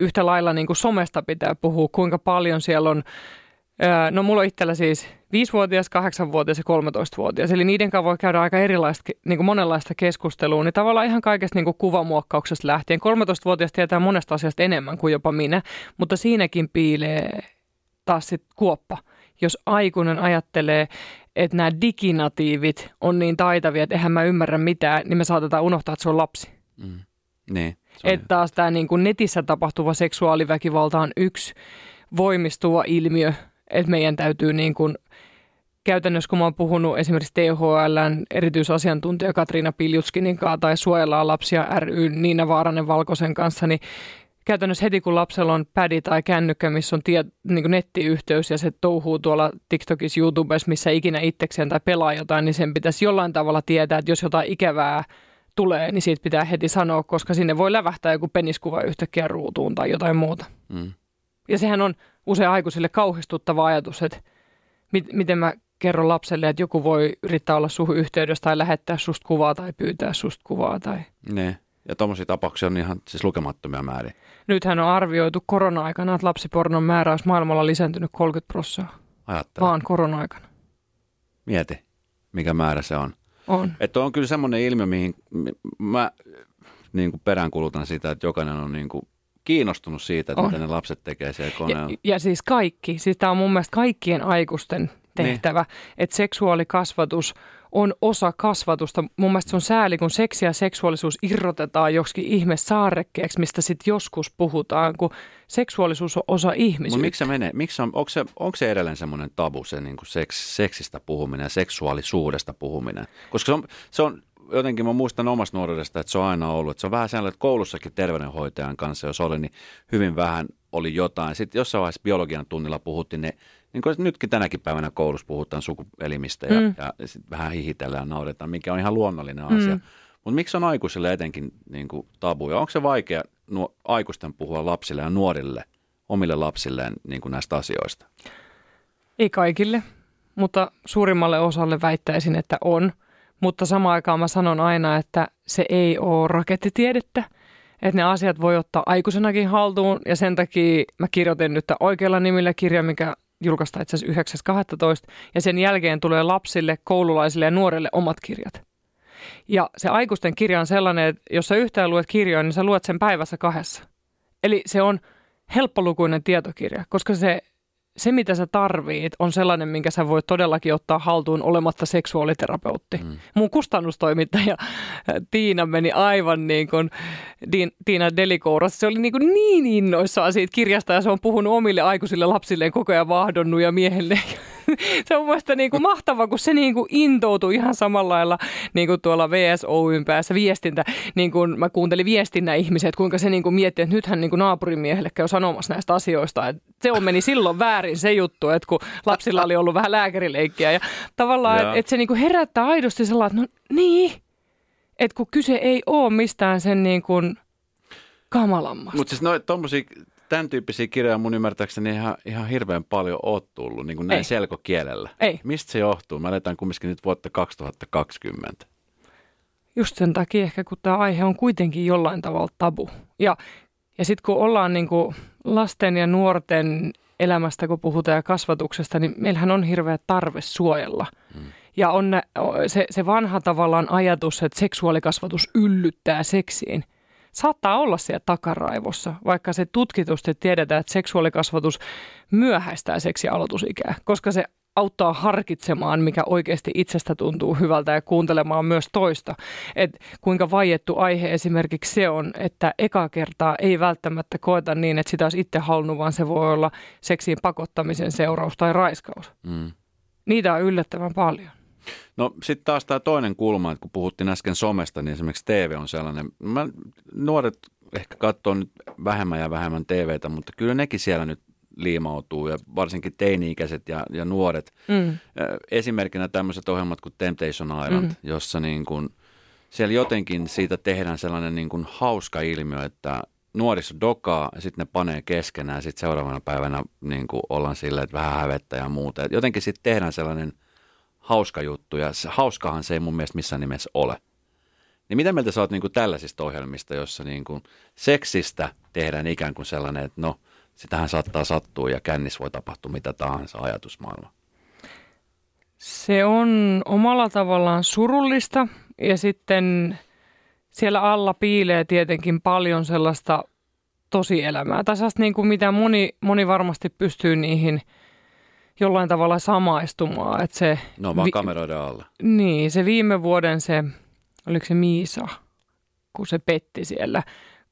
S3: yhtä lailla niin kuin somesta pitää puhua, kuinka paljon siellä on No mulla on itsellä siis 5-vuotias, 8-vuotias ja 13-vuotias, eli niiden kanssa voi käydä aika erilaista, niin kuin monenlaista keskustelua, niin tavallaan ihan kaikesta niin kuin kuvamuokkauksesta lähtien. 13-vuotias tietää monesta asiasta enemmän kuin jopa minä, mutta siinäkin piilee taas sit kuoppa. Jos aikuinen ajattelee, että nämä diginatiivit on niin taitavia, että eihän mä ymmärrä mitään, niin me saatetaan unohtaa, että se on lapsi.
S2: Mm. Niin.
S3: Että taas tämä niin kuin netissä tapahtuva seksuaaliväkivalta on yksi voimistuva ilmiö, että meidän täytyy niin kuin, käytännössä kun mä oon puhunut esimerkiksi THLn erityisasiantuntija Katriina Piljutskinin kanssa tai Suojellaan lapsia ry Niina Vaaranen Valkoisen kanssa, niin käytännössä heti kun lapsella on pädi tai kännykkä, missä on tie, niin nettiyhteys ja se touhuu tuolla TikTokissa, YouTubessa, missä ikinä itsekseen tai pelaa jotain, niin sen pitäisi jollain tavalla tietää, että jos jotain ikävää tulee, niin siitä pitää heti sanoa, koska sinne voi lävähtää joku peniskuva yhtäkkiä ruutuun tai jotain muuta.
S2: Mm.
S3: Ja sehän on usein aikuisille kauhistuttava ajatus, että mit, miten mä kerron lapselle, että joku voi yrittää olla suhun yhteydessä tai lähettää susta kuvaa tai pyytää susta kuvaa. Tai...
S2: Ne. Ja tuommoisia tapauksia on ihan siis lukemattomia määriä.
S3: Nythän on arvioitu korona-aikana, että lapsipornon määrä olisi maailmalla lisääntynyt 30 prosenttia.
S2: Ajattele.
S3: Vaan korona-aikana.
S2: Mieti, mikä määrä se on.
S3: On.
S2: Että on kyllä semmoinen ilmiö, mihin mä niin kuin peräänkulutan sitä, että jokainen on niin kuin kiinnostunut siitä, että
S3: On.
S2: mitä ne lapset tekee siellä koneella.
S3: Ja, ja siis kaikki, siis tämä on mun mielestä kaikkien aikuisten tehtävä, niin. että seksuaalikasvatus on osa kasvatusta. Mun mielestä se on sääli, kun seksi ja seksuaalisuus irrotetaan joksikin ihme saarekkeeksi, mistä sitten joskus puhutaan, kun seksuaalisuus on osa ihmisyyttä.
S2: Mutta miksi se menee? Miksi on, onko, se, onko se edelleen semmoinen tabu, se niin kuin seks, seksistä puhuminen ja seksuaalisuudesta puhuminen? Koska se on, se on jotenkin, mä muistan omasta nuoruudesta, että se on aina ollut. Että se on vähän sellainen, että koulussakin terveydenhoitajan kanssa, jos oli, niin hyvin vähän oli jotain. Sitten jossain vaiheessa biologian tunnilla puhuttiin ne, niin kuin nytkin tänäkin päivänä koulussa puhutaan sukuelimistä ja, mm. ja sit vähän hihitellään ja nauretaan, mikä on ihan luonnollinen asia.
S3: Mm.
S2: Mutta miksi on aikuisille etenkin niin kuin tabu? Ja onko se vaikea nuo, aikuisten puhua lapsille ja nuorille, omille lapsilleen niin kuin näistä asioista?
S3: Ei kaikille, mutta suurimmalle osalle väittäisin, että on. Mutta samaan aikaan mä sanon aina, että se ei ole rakettitiedettä. Että ne asiat voi ottaa aikuisenakin haltuun ja sen takia mä kirjoitin nyt oikealla nimillä kirja, mikä julkaistaan itse asiassa 9.12. Ja sen jälkeen tulee lapsille, koululaisille ja nuorille omat kirjat. Ja se aikuisten kirja on sellainen, että jos sä yhtään luet kirjoja, niin sä luet sen päivässä kahdessa. Eli se on helppolukuinen tietokirja, koska se, se mitä sä tarvit, on sellainen, minkä sä voit todellakin ottaa haltuun olematta seksuaaliterapeutti. Mm. Mun kustannustoimittaja äh, Tiina meni aivan niin kuin Tiina Delikouras. Se oli niin, kuin niin innoissaan siitä kirjasta ja se on puhunut omille aikuisille lapsilleen koko ajan vahdonnut ja miehelle. se on mun mielestä niin kuin mahtava, kun se niin kuin intoutui ihan samalla lailla niin kuin tuolla VSOYn päässä viestintä. Niin kuin mä kuuntelin viestinnän ihmisiä, että kuinka se niin kuin mietti, että nythän niin kuin naapurin miehelle käy sanomassa näistä asioista. Että se on meni silloin väärin se juttu, että kun lapsilla oli ollut vähän lääkärileikkiä. Ja tavallaan, että, että se niin kuin herättää aidosti sellainen, että no niin, että kun kyse ei ole mistään sen niin kuin kamalammasta.
S2: Mutta siis no, tommosia, tämän tyyppisiä kirjoja mun ymmärtääkseni ihan, ihan hirveän paljon oot tullut, niin kuin näin
S3: Ei.
S2: selkokielellä.
S3: Ei.
S2: Mistä se johtuu? Mä eletään kumminkin nyt vuotta 2020.
S3: Just sen takia ehkä, kun tämä aihe on kuitenkin jollain tavalla tabu. Ja, ja sitten kun ollaan niin kuin lasten ja nuorten elämästä, kun puhutaan ja kasvatuksesta, niin meillähän on hirveä tarve suojella. Mm. Ja on se, se vanha tavallaan ajatus, että seksuaalikasvatus yllyttää seksiin. Saattaa olla siellä takaraivossa, vaikka se tutkitusti tiedetään, että seksuaalikasvatus myöhäistää seksialoitusikää, koska se auttaa harkitsemaan, mikä oikeasti itsestä tuntuu hyvältä ja kuuntelemaan myös toista. Et kuinka vaiettu aihe esimerkiksi se on, että eka kertaa ei välttämättä koeta niin, että sitä olisi itse halunnut, vaan se voi olla seksiin pakottamisen seuraus tai raiskaus.
S2: Mm.
S3: Niitä on yllättävän paljon.
S2: No sitten taas tämä toinen kulma, että kun puhuttiin äsken somesta, niin esimerkiksi TV on sellainen. Mä, nuoret ehkä katsoo nyt vähemmän ja vähemmän TVtä, mutta kyllä nekin siellä nyt liimautuu ja varsinkin teini-ikäiset ja, ja nuoret.
S3: Mm.
S2: Esimerkkinä tämmöiset ohjelmat kuin Temptation Island, mm. jossa niin kuin, siellä jotenkin siitä tehdään sellainen niin kuin hauska ilmiö, että nuoriso dokaa ja sitten ne panee keskenään ja sitten seuraavana päivänä niin kuin ollaan silleen, että vähän hävettä ja muuta. Et jotenkin sitten tehdään sellainen hauska juttu ja se, hauskahan se ei mun mielestä missään nimessä ole. Niin mitä mieltä sä oot niin kuin tällaisista ohjelmista, jossa niin kuin seksistä tehdään ikään kuin sellainen, että no sitähän saattaa sattua ja kännis voi tapahtua mitä tahansa ajatusmaailma.
S3: Se on omalla tavallaan surullista ja sitten siellä alla piilee tietenkin paljon sellaista tosielämää. Tai sellaista niin kuin mitä moni, moni varmasti pystyy niihin jollain tavalla samaistumaan. Että se,
S2: No vaan
S3: Vi-
S2: kameroiden alla.
S3: niin, se viime vuoden se, oliko se Miisa, kun se petti siellä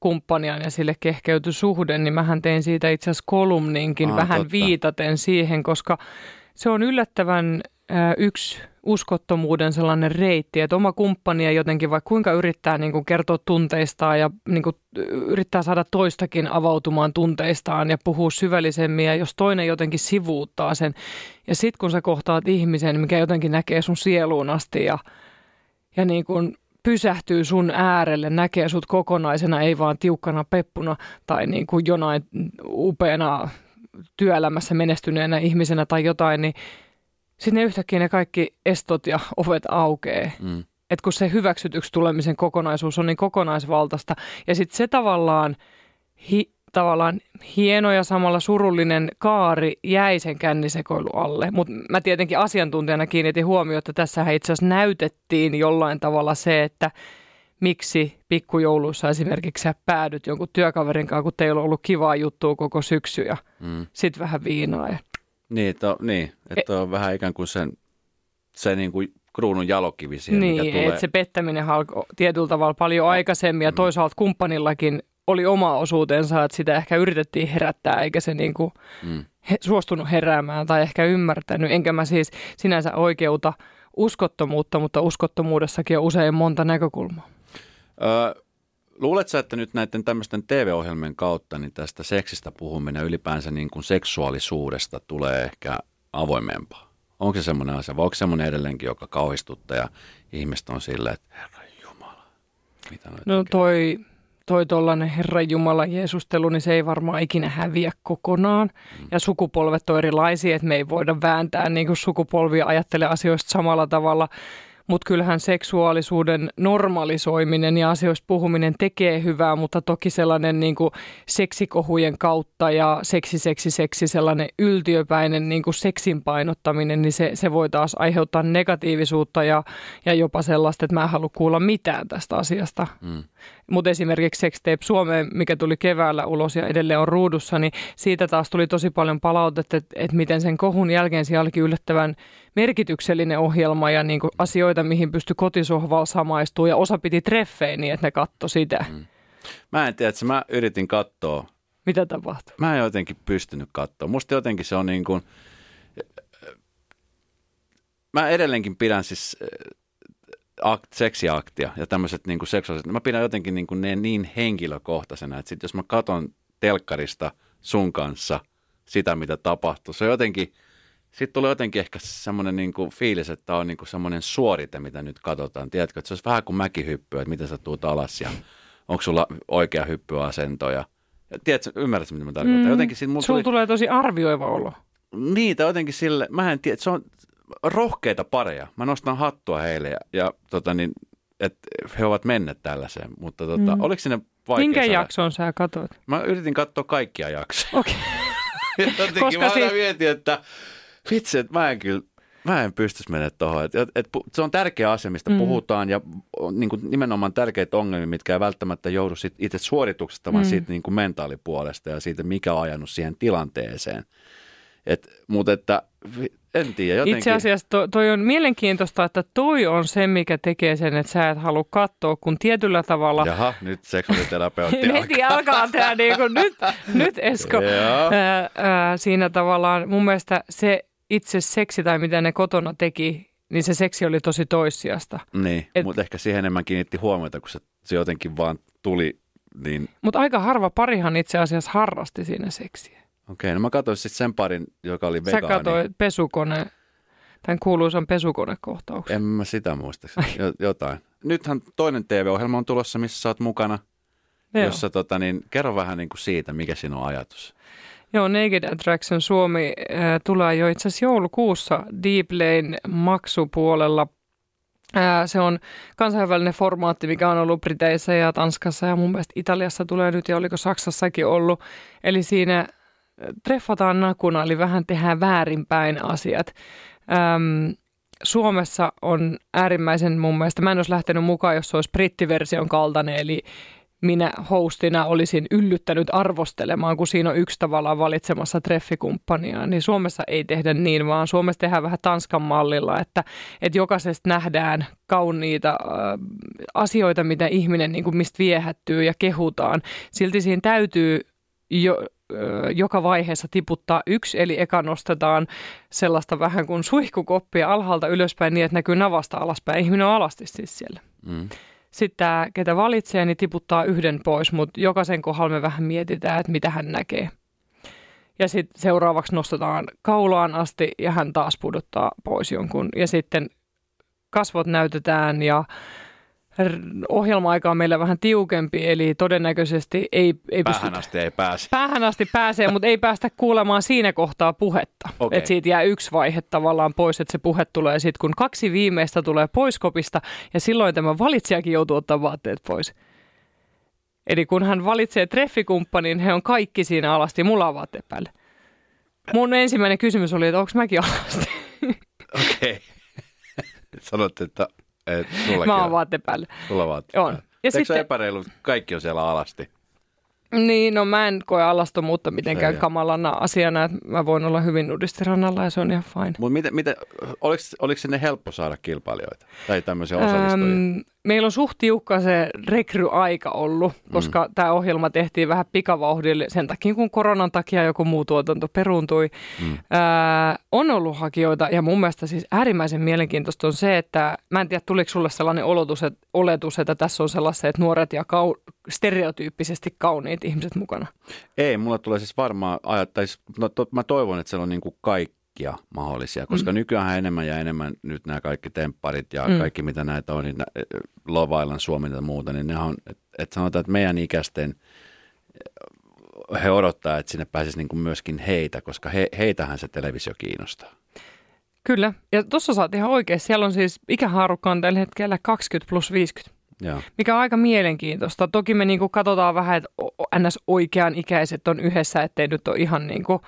S3: kumppaniaan ja sille kehkeytyi suhde, niin mähän tein siitä itse asiassa kolumninkin
S2: Aa,
S3: vähän
S2: totta.
S3: viitaten siihen, koska se on yllättävän ää, yksi uskottomuuden sellainen reitti, että oma kumppani jotenkin vaikka kuinka yrittää niin kuin kertoa tunteistaan ja niin kuin, yrittää saada toistakin avautumaan tunteistaan ja puhua syvällisemmin ja jos toinen jotenkin sivuuttaa sen. Ja sitten kun sä kohtaat ihmisen, mikä jotenkin näkee sun sieluun asti ja, ja niin kuin pysähtyy sun äärelle, näkee sut kokonaisena, ei vaan tiukkana peppuna tai niin kuin jonain upeana työelämässä menestyneenä ihmisenä tai jotain, niin sitten yhtäkkiä ne kaikki estot ja ovet aukeaa. Mm. Että kun se hyväksytyksi tulemisen kokonaisuus on niin kokonaisvaltaista. Ja sitten se tavallaan, hi, tavallaan hieno ja samalla surullinen kaari jäi sen kännisekoilu alle. Mutta mä tietenkin asiantuntijana kiinnitin huomioon, että tässä itse asiassa näytettiin jollain tavalla se, että miksi pikkujouluissa esimerkiksi sä päädyt jonkun työkaverin kanssa, kun teillä on ollut kivaa juttua koko syksy ja mm. sitten vähän viinaa. Ja...
S2: Niin, to, niin, että on vähän ikään kuin sen, se niin kuin kruunun jalokivi siihen,
S3: niin,
S2: mikä tulee.
S3: että se pettäminen alkoi tietyllä tavalla paljon aikaisemmin ja mm. toisaalta kumppanillakin oli oma osuutensa, että sitä ehkä yritettiin herättää, eikä se niin kuin mm. he, suostunut heräämään tai ehkä ymmärtänyt. Enkä mä siis sinänsä oikeuta uskottomuutta, mutta uskottomuudessakin on usein monta näkökulmaa.
S2: Öö, luuletko, että nyt näiden tämmöisten TV-ohjelmien kautta niin tästä seksistä puhuminen ylipäänsä niin kuin seksuaalisuudesta tulee ehkä avoimempaa? Onko se semmoinen asia, vai onko semmoinen edelleenkin, joka kauhistuttaa ja ihmiset on silleen, että herra Jumala, mitä
S3: No tekee? toi toi tuollainen Herran Jumala Jeesustelu, niin se ei varmaan ikinä häviä kokonaan. Mm. Ja sukupolvet on erilaisia, että me ei voida vääntää niin kuin sukupolvia ajattele asioista samalla tavalla mutta kyllähän seksuaalisuuden normalisoiminen ja asioista puhuminen tekee hyvää, mutta toki sellainen niin kuin seksikohujen kautta ja seksi, seksi, seksi, sellainen yltiöpäinen niin kuin seksin painottaminen, niin se, se voi taas aiheuttaa negatiivisuutta ja, ja jopa sellaista, että mä en halua kuulla mitään tästä asiasta. Mm. Mutta esimerkiksi Sextape Suomeen, mikä tuli keväällä ulos ja edelleen on ruudussa, niin siitä taas tuli tosi paljon palautetta, että, että miten sen kohun jälkeen siellä olikin yllättävän merkityksellinen ohjelma ja niin kuin asioita, mihin pystyi kotisohvalla samaistua ja osa piti treffejä niin, että ne katto sitä. Mm.
S2: Mä en tiedä, että mä yritin katsoa.
S3: Mitä tapahtui?
S2: Mä en jotenkin pystynyt katsoa. Musta jotenkin se on niin kuin, mä edelleenkin pidän siis akt, seksiaktia ja tämmöiset niin seksuaaliset, mä pidän jotenkin niin, kuin ne niin henkilökohtaisena, että sit jos mä katon telkkarista sun kanssa sitä, mitä tapahtuu, se on jotenkin, sitten tulee jotenkin ehkä semmoinen niin kuin fiilis, että tämä on niin kuin semmoinen suorite, mitä nyt katsotaan. Tiedätkö, että se olisi vähän kuin mäkihyppy, että miten sä tuut alas ja onko sulla oikea hyppyasento ja tiedätkö, ymmärrätkö, mitä mä tarkoitan? Mm. Jotenkin
S3: siitä Sulla tuli... tulee tosi arvioiva olo.
S2: Niitä jotenkin sille, mä en tiedä, se on, rohkeita pareja. Mä nostan hattua heille ja, ja tota niin, että he ovat menneet tällaiseen. Mutta tota, mm. oliko sinne vaikea
S3: Minkä saada? jakson sä katsoit?
S2: Mä yritin katsoa kaikkia jaksoja.
S3: Okei.
S2: Okay. Koska mä si- mietin, että vitsi, että mä en kyllä, mä en pystyisi mennä tuohon. Et, et, et, se on tärkeä asia, mistä mm. puhutaan ja niin kuin nimenomaan tärkeitä ongelmia, mitkä ei välttämättä joudu sit itse suorituksesta, vaan mm. siitä niin kuin mentaalipuolesta ja siitä, mikä on ajanut siihen tilanteeseen. Et, mutta että en tiedä, jotenkin.
S3: Itse asiassa to, toi on mielenkiintoista, että toi on se, mikä tekee sen, että sä et halua katsoa, kun tietyllä tavalla...
S2: Jaha, nyt seksuaaliterapeutti
S3: alkaa. Heti alkaa tämä niin kuin, nyt, nyt Esko. ää, ää, siinä tavallaan mun mielestä se itse seksi tai mitä ne kotona teki, niin se seksi oli tosi toissijasta.
S2: Niin, Et, mutta ehkä siihen enemmän kiinnitti huomiota, kun se, se jotenkin vaan tuli niin...
S3: Mutta aika harva parihan itse asiassa harrasti siinä seksiä.
S2: Okei, no mä katsoin sitten sen parin, joka oli vegaani.
S3: Sä katsoit pesukone, tämän kuuluisan pesukonekohtauksen.
S2: En mä sitä muista, jotain. Nythän toinen TV-ohjelma on tulossa, missä sä oot mukana. Joo. Jossa, tota, niin, kerro vähän niin kuin siitä, mikä sinun ajatus.
S3: Joo, Naked Attraction Suomi äh, tulee jo itse asiassa joulukuussa Deep Lane maksupuolella. Äh, se on kansainvälinen formaatti, mikä on ollut Briteissä ja Tanskassa ja mun mielestä Italiassa tulee nyt ja oliko Saksassakin ollut. Eli siinä treffataan nakuna, eli vähän tehdään väärinpäin asiat. Öm, Suomessa on äärimmäisen mun mielestä, mä en olisi lähtenyt mukaan, jos se olisi brittiversion kaltainen, eli minä hostina olisin yllyttänyt arvostelemaan, kun siinä on yksi tavallaan valitsemassa treffikumppania, niin Suomessa ei tehdä niin, vaan Suomessa tehdään vähän Tanskan mallilla, että, että jokaisesta nähdään kauniita äh, asioita, mitä ihminen niin kuin mistä viehättyy ja kehutaan. Silti siinä täytyy jo, joka vaiheessa tiputtaa yksi, eli eka nostetaan sellaista vähän kuin suihkukoppia alhaalta ylöspäin niin, että näkyy navasta alaspäin. Ihminen on alasti siis siellä. Mm. Sitten tämä, ketä valitsee, niin tiputtaa yhden pois, mutta jokaisen kohdalla me vähän mietitään, että mitä hän näkee. Ja sitten seuraavaksi nostetaan kaulaan asti ja hän taas pudottaa pois jonkun. Ja sitten kasvot näytetään ja ohjelma-aika on meillä vähän tiukempi, eli todennäköisesti ei, ei
S2: Päähän asti ei pääse.
S3: Päähän asti pääsee, mutta ei päästä kuulemaan siinä kohtaa puhetta.
S2: Okei.
S3: Että siitä jää yksi vaihe tavallaan pois, että se puhe tulee sitten, kun kaksi viimeistä tulee pois kopista, ja silloin tämä valitsijakin joutuu ottaa vaatteet pois. Eli kun hän valitsee treffikumppanin, he on kaikki siinä alasti, mulla on vaatteet päälle. Mun ensimmäinen kysymys oli, että onko mäkin alasti?
S2: Okei. Sanot, että, että sullakin
S3: Mä oon
S2: on.
S3: vaatteet päälle.
S2: Sulla vaan.
S3: On. Ja
S2: Eikö se
S3: sitten-
S2: epäreilu, kaikki on siellä alasti?
S3: Niin, no mä en koe alastomuutta mitenkään
S2: Ei.
S3: kamalana asiana, että mä voin olla hyvin nudistirannalla ja se on ihan fine.
S2: Mutta miten, miten, oliko, oliko sinne helppo saada kilpailijoita tai tämmöisiä osallistujia?
S3: Öm, meillä on suht tiukka se rekryaika ollut, koska mm. tämä ohjelma tehtiin vähän pikavauhdille sen takia, kun koronan takia joku muu tuotanto peruuntui. Mm. Öö, on ollut hakijoita ja mun mielestä siis äärimmäisen mielenkiintoista on se, että mä en tiedä tuliko sulle sellainen oletus, että, oletus, että tässä on sellaiset nuoret ja kau, stereotyyppisesti kauniit ihmiset mukana.
S2: Ei, mulla tulee siis varmaan ajat, tai siis, no, to, mä toivon, että siellä on niin kuin kaikkia mahdollisia, koska mm. nykyään enemmän ja enemmän nyt nämä kaikki tempparit ja mm. Kaikki mitä näitä on, niin nä, Love Island Suomi ja muuta, niin ne on, että et sanotaan, että meidän ikäisten he odottaa, että sinne pääsisi niin kuin myöskin heitä, koska he, heitähän se televisio kiinnostaa.
S3: Kyllä, ja tuossa saat ihan oikein. Siellä on siis ikähaarukka on tällä hetkellä 20 plus 50.
S2: Joo.
S3: mikä on aika mielenkiintoista. Toki me niinku katsotaan vähän, että ns. oikean ikäiset on yhdessä, ettei nyt ole ihan niinku,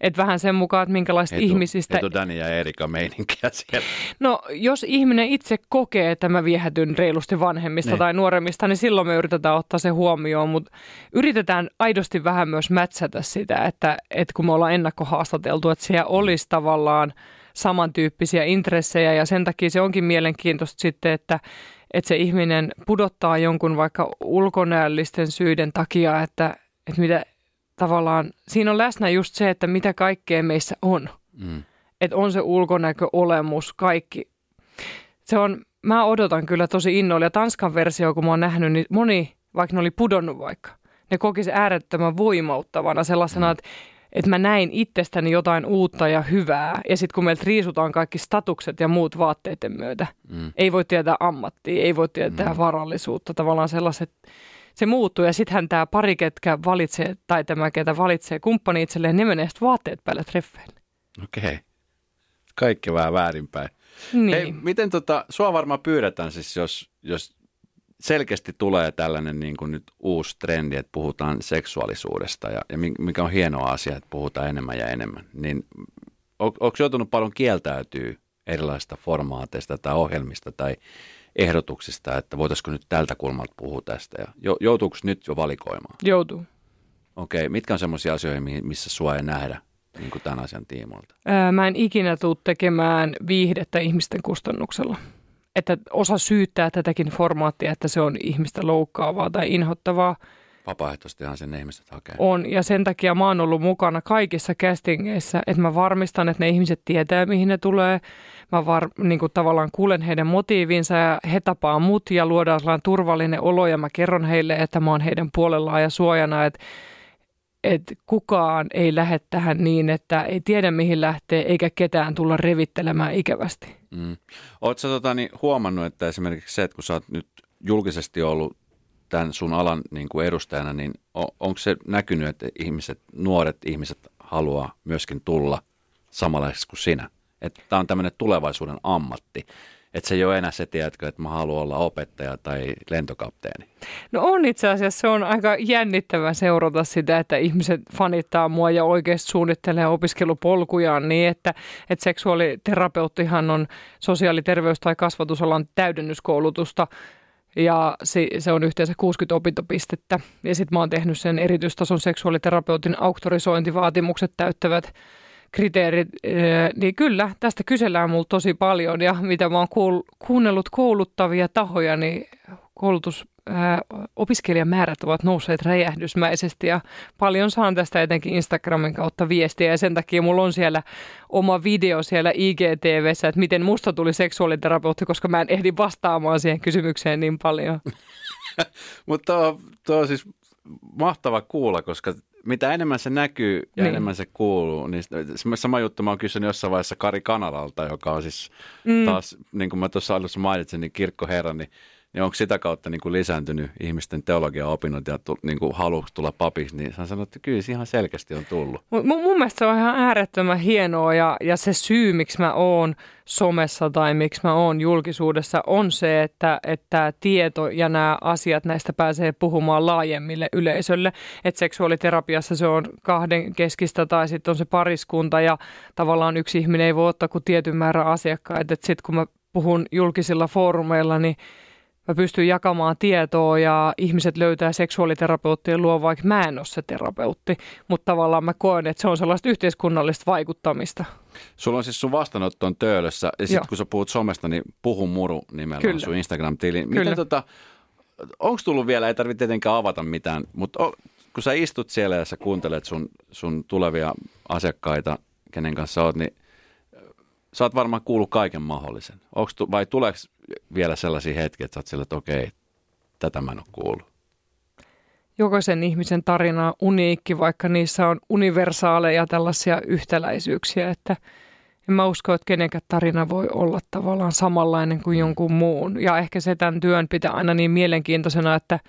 S3: että vähän sen mukaan, että minkälaista
S2: Ei tuu-
S3: ihmisistä.
S2: Ei tuu Dani ja Erika meininkiä siellä.
S3: No jos ihminen itse kokee, että mä viehätyn reilusti vanhemmista
S2: Niin.
S3: tai nuoremmista, niin silloin me yritetään ottaa se huomioon, mutta yritetään aidosti vähän myös mätsätä sitä, että, että kun me ollaan ennakkohaastateltu, että siellä olisi tavallaan samantyyppisiä intressejä ja sen takia se onkin mielenkiintoista sitten, että, että se ihminen pudottaa jonkun vaikka ulkonäöllisten syiden takia, että, että mitä tavallaan, siinä on läsnä just se, että mitä kaikkea meissä on
S2: Mm.
S3: että on se ulkonäkö, olemus, kaikki. Se on, mä odotan kyllä tosi innolla. Ja Tanskan versio, kun mä oon nähnyt, niin moni, vaikka ne oli pudonnut vaikka, ne koki se äärettömän voimauttavana sellaisena, että, että mä näin itsestäni jotain uutta ja hyvää. Ja sitten kun meiltä riisutaan kaikki statukset ja muut vaatteiden myötä,
S2: Mm.
S3: ei voi tietää ammattia, ei voi tietää varallisuutta, tavallaan sellaiset, se muuttuu. Ja sittenhän tämä pari, ketkä valitsee, tai tämä, ketä valitsee kumppani itselleen, ne menee sitten vaatteet päälle treffeille.
S2: Okei. Kaikki vähän väärinpäin.
S3: Niin.
S2: Hei, miten tota, sua varmaan pyydetään siis, jos, jos selkeästi tulee tällainen niin kuin nyt uusi trendi, että puhutaan seksuaalisuudesta ja, ja mi- mikä on hieno asia, että puhutaan enemmän ja enemmän, niin on, onko joutunut paljon kieltäytyä erilaisista formaateista tai ohjelmista tai ehdotuksista, että voitaisiko nyt tältä kulmalta puhua tästä ja jo, joutuuko nyt jo valikoimaan?
S3: Joutuu.
S2: Okei, mitkä on semmoisia asioita, missä sua ei nähdä niin kuin tämän asian tiimoilta?
S3: Ää, Mä en ikinä tule tekemään viihdettä ihmisten kustannuksella. Että osa syyttää tätäkin formaattia, että se on ihmistä loukkaavaa tai inhottavaa.
S2: Vapaaehtoistihan sinne ihmiset hakee.
S3: On, ja sen takia mä oon ollut mukana kaikissa castingeissa, että mä varmistan, että ne ihmiset tietää, mihin ne tulee. Mä var, niin kuin tavallaan kuulen heidän motiivinsa ja he tapaa mut ja luodaan sellainen turvallinen olo ja mä kerron heille, että mä oon heidän puolellaan ja suojana, että että kukaan ei lähde tähän niin, että ei tiedä mihin lähtee eikä ketään tulla revittelemään ikävästi.
S2: Mm. Oletko tota, niin, huomannut, että esimerkiksi se, että kun sä oot nyt julkisesti ollut tämän sun alan niin kuin edustajana, niin on, onko se näkynyt, että ihmiset, nuoret ihmiset haluaa myöskin tulla samanlaiseksi kuin sinä? Että tämä on tämmöinen tulevaisuuden ammatti. Että se ei ole enää se, tiedätkö, että mä haluan olla opettaja tai lentokapteeni.
S3: No on itse asiassa, se on aika jännittävää seurata sitä, että ihmiset fanittaa mua ja oikeasti suunnittelee opiskelupolkujaan niin, että, että seksuaaliterapeuttihan on sosiaali-, terveys- tai kasvatusalan täydennyskoulutusta ja se, se on yhteensä 60 opintopistettä. Ja sitten mä oon tehnyt sen erityistason seksuaaliterapeutin auktorisointivaatimukset täyttävät kriteerit, Ee, niin kyllä, tästä kysellään mulla tosi paljon. Ja mitä mä oon kuunnellut kouluttavia tahoja, niin koulutus ää, opiskelijamäärät ovat nousseet räjähdysmäisesti. Ja paljon saan tästä etenkin Instagramin kautta viestiä. Ja sen takia mulla on siellä oma video siellä IGTVssä, että miten musta tuli seksuaaliterapeutti, koska mä en ehdi vastaamaan siihen kysymykseen niin paljon.
S2: Mutta tuo, tuo on siis mahtava kuulla, koska mitä enemmän se näkyy ja
S3: Niin.
S2: enemmän se kuuluu, niin sama juttu mä oon kysynyt jossain vaiheessa Kari Kanalalta, joka on siis mm. taas, niin kuin mä tuossa alussa mainitsin, niin kirkkoherra, niin niin onko sitä kautta niin kuin lisääntynyt ihmisten teologian opinnot ja tu, niin kuin halu tulla papiksi, niin hän sanoi, että kyllä se ihan selkeästi on tullut.
S3: Mun, mun mielestä se on ihan äärettömän hienoa ja, ja se syy, miksi mä oon somessa tai miksi mä oon julkisuudessa, on se, että, että tieto ja nämä asiat näistä pääsee puhumaan laajemmille yleisölle. Että seksuaaliterapiassa se on kahden keskistä tai sitten on se pariskunta ja tavallaan yksi ihminen ei voi ottaa kuin tietyn määrän asiakkaita. Että sitten kun mä puhun julkisilla foorumeilla, niin mä pystyn jakamaan tietoa ja ihmiset löytää seksuaaliterapeuttia luo, vaikka mä en ole se terapeutti. Mutta tavallaan mä koen, että se on sellaista yhteiskunnallista vaikuttamista.
S2: Sulla on siis sun vastaanotto on töölössä ja sitten kun sä puhut somesta, niin puhu muru nimellä Kyllä. on sun Instagram-tili. Miten tota, onko tullut vielä, ei tarvitse tietenkään avata mitään, mutta kun sä istut siellä ja sä kuuntelet sun, sun tulevia asiakkaita, kenen kanssa oot, niin sä oot varmaan kuullut kaiken mahdollisen. Onks, vai tuleeko vielä sellaisia hetkiä, että sä oot sillä, että okei, tätä mä en ole kuullut?
S3: Jokaisen ihmisen tarina on uniikki, vaikka niissä on universaaleja tällaisia yhtäläisyyksiä, että en mä usko, että kenenkään tarina voi olla tavallaan samanlainen kuin jonkun muun. Ja ehkä se tämän työn pitää aina niin mielenkiintoisena, että –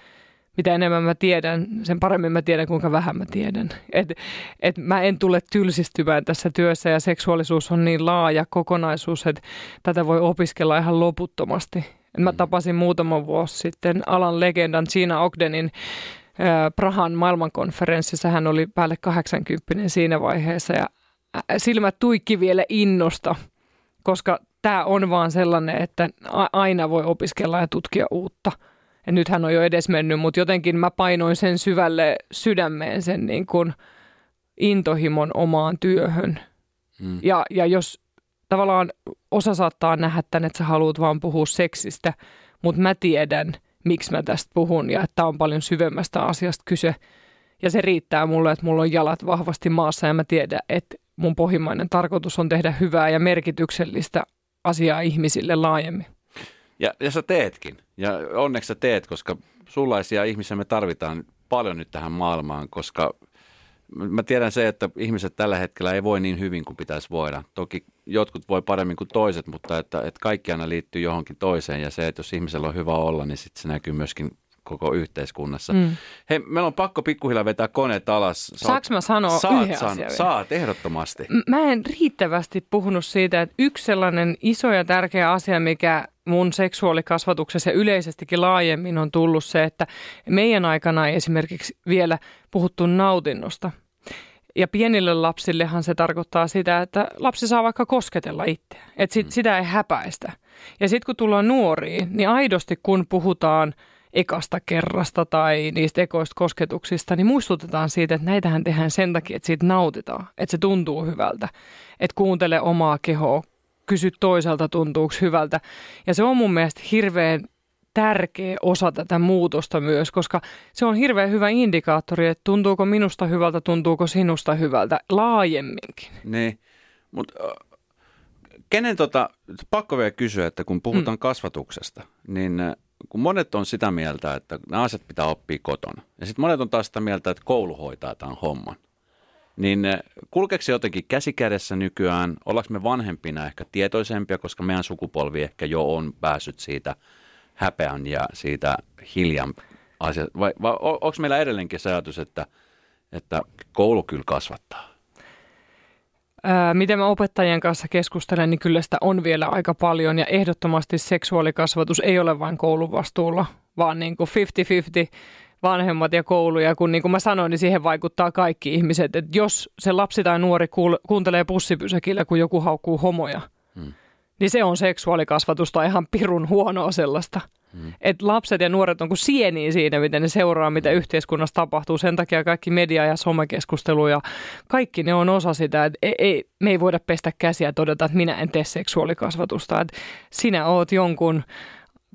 S3: mitä enemmän mä tiedän, sen paremmin mä tiedän, kuinka vähän mä tiedän. Et, et mä en tule tylsistymään tässä työssä ja seksuaalisuus on niin laaja kokonaisuus, että tätä voi opiskella ihan loputtomasti. Mä mm. tapasin muutama vuosi sitten alan legendan Gina Ogdenin Prahan maailmankonferenssissa. Hän oli päälle 80 siinä vaiheessa ja silmät tuikki vielä innosta, koska tämä on vaan sellainen, että aina voi opiskella ja tutkia uutta – ja nyt hän on jo edes mennyt, mutta jotenkin mä painoin sen syvälle sydämeen sen niin kuin intohimon omaan työhön. Mm. Ja, ja jos tavallaan osa saattaa nähdä tämän, että sä haluat vaan puhua seksistä, mutta mä tiedän, miksi mä tästä puhun ja että on paljon syvemmästä asiasta kyse. Ja se riittää mulle, että mulla on jalat vahvasti maassa ja mä tiedän, että mun pohjimmainen tarkoitus on tehdä hyvää ja merkityksellistä asiaa ihmisille laajemmin.
S2: Ja, ja sä teetkin. Ja onneksi sä teet, koska sullaisia ihmisiä me tarvitaan paljon nyt tähän maailmaan, koska mä tiedän se, että ihmiset tällä hetkellä ei voi niin hyvin kuin pitäisi voida. Toki jotkut voi paremmin kuin toiset, mutta että, että kaikki aina liittyy johonkin toiseen ja se, että jos ihmisellä on hyvä olla, niin sitten se näkyy myöskin koko yhteiskunnassa. Mm. Hei, meillä on pakko pikkuhiljaa vetää koneet alas.
S3: Sä Saanko mä sanoa
S2: saat
S3: yhden
S2: san- asian Saat, ehdottomasti.
S3: Mä en riittävästi puhunut siitä, että yksi sellainen iso ja tärkeä asia, mikä mun seksuaalikasvatuksessa ja yleisestikin laajemmin on tullut se, että meidän aikana ei esimerkiksi vielä puhuttu nautinnosta. Ja pienille lapsillehan se tarkoittaa sitä, että lapsi saa vaikka kosketella itse. Että sit, mm. sitä ei häpäistä. Ja sitten kun tullaan nuoriin, niin aidosti kun puhutaan ekasta kerrasta tai niistä ekoista kosketuksista, niin muistutetaan siitä, että näitähän tehdään sen takia, että siitä nautitaan, että se tuntuu hyvältä, että kuuntele omaa kehoa, kysy toiselta tuntuuko hyvältä. Ja se on mun mielestä hirveän tärkeä osa tätä muutosta myös, koska se on hirveän hyvä indikaattori, että tuntuuko minusta hyvältä, tuntuuko sinusta hyvältä laajemminkin.
S2: Niin, mutta kenen tota, pakko vielä kysyä, että kun puhutaan mm. kasvatuksesta, niin kun monet on sitä mieltä, että nämä asiat pitää oppia kotona. Ja sitten monet on taas sitä mieltä, että koulu hoitaa tämän homman. Niin eh, kulkeeko se jotenkin käsikädessä nykyään? Ollaanko me vanhempina ehkä tietoisempia, koska meidän sukupolvi ehkä jo on päässyt siitä häpeän ja siitä hiljan asiasta? Vai, vai onko meillä edelleenkin se ajatus, että, että koulu kyllä kasvattaa?
S3: Ää, miten mä opettajien kanssa keskustelen, niin kyllä sitä on vielä aika paljon ja ehdottomasti seksuaalikasvatus ei ole vain koulun vastuulla, vaan niin kuin 50-50 vanhemmat ja kouluja, kun niin kuin mä sanoin, niin siihen vaikuttaa kaikki ihmiset. Että jos se lapsi tai nuori kuul- kuuntelee pussipysäkillä, kun joku haukkuu homoja, hmm. Niin se on seksuaalikasvatusta ihan pirun huonoa sellaista. Hmm. Et lapset ja nuoret on kuin sieniä siinä, miten ne seuraa, mitä hmm. yhteiskunnassa tapahtuu. Sen takia kaikki media- ja somekeskustelu ja kaikki ne on osa sitä, että ei, ei, me ei voida pestä käsiä ja todeta, että minä en tee seksuaalikasvatusta. Et sinä oot jonkun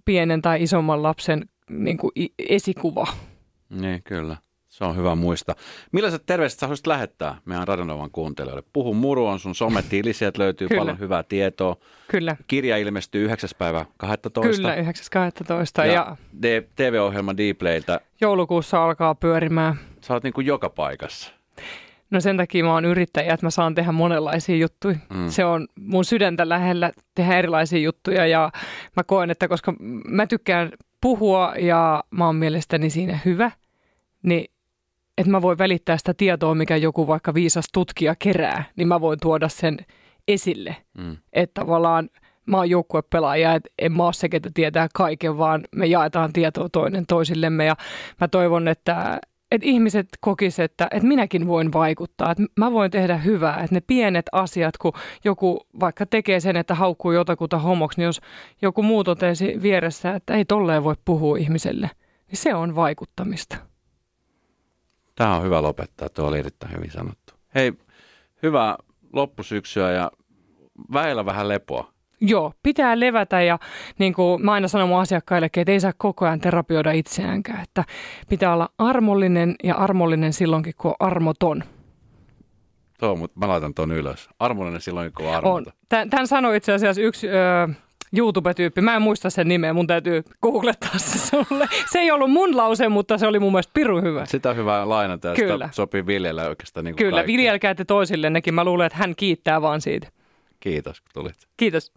S3: pienen tai isomman lapsen niin kuin esikuva.
S2: Niin, kyllä. Se on hyvä muistaa. Millaiset terveiset sä haluaisit lähettää meidän Radanovan kuuntelijoille? Puhu Muru on sun sometili, sieltä löytyy Kyllä. paljon hyvää tietoa.
S3: Kyllä.
S2: Kirja ilmestyy 9. päivä 12.
S3: Kyllä, 9.12. Ja, ja
S2: TV-ohjelma Dplayltä.
S3: Joulukuussa alkaa pyörimään.
S2: Sä oot niin kuin joka paikassa.
S3: No sen takia mä oon yrittäjä, että mä saan tehdä monenlaisia juttuja. Mm. Se on mun sydäntä lähellä tehdä erilaisia juttuja ja mä koen, että koska mä tykkään puhua ja mä oon mielestäni siinä hyvä, niin että mä voin välittää sitä tietoa, mikä joku vaikka viisas tutkija kerää, niin mä voin tuoda sen esille. Mm. Että tavallaan mä oon joukkuepelaaja, että en mä ole se, ketä tietää kaiken, vaan me jaetaan tietoa toinen toisillemme ja mä toivon, että, että ihmiset kokisivat, että, että minäkin voin vaikuttaa, että mä voin tehdä hyvää, että ne pienet asiat, kun joku vaikka tekee sen, että haukkuu jotakuta homoksi, niin jos joku muu totesi vieressä, että ei tolleen voi puhua ihmiselle, niin se on vaikuttamista.
S2: Tämä on hyvä lopettaa, tuo oli erittäin hyvin sanottu. Hei, hyvää loppusyksyä ja väillä vähän lepoa.
S3: Joo, pitää levätä ja niin kuin mä aina sanon mun asiakkaillekin, että ei saa koko ajan terapioida itseäänkään, että pitää olla armollinen ja armollinen silloinkin, kun on armoton.
S2: Tuo, mutta mä laitan tuon ylös. Armollinen silloin, kun on armoton.
S3: On. Tämän sanoi itse asiassa yksi ö, YouTube-tyyppi. Mä en muista sen nimeä, mun täytyy googlettaa se sulle. Se ei ollut mun lause, mutta se oli mun mielestä pirun hyvä.
S2: Sitä on hyvä lainata ja Kyllä. sitä sopii viljellä oikeastaan niin
S3: Kyllä, viljelkää te toisille nekin. Mä luulen, että hän kiittää vaan siitä.
S2: Kiitos, kun tulit.
S3: Kiitos.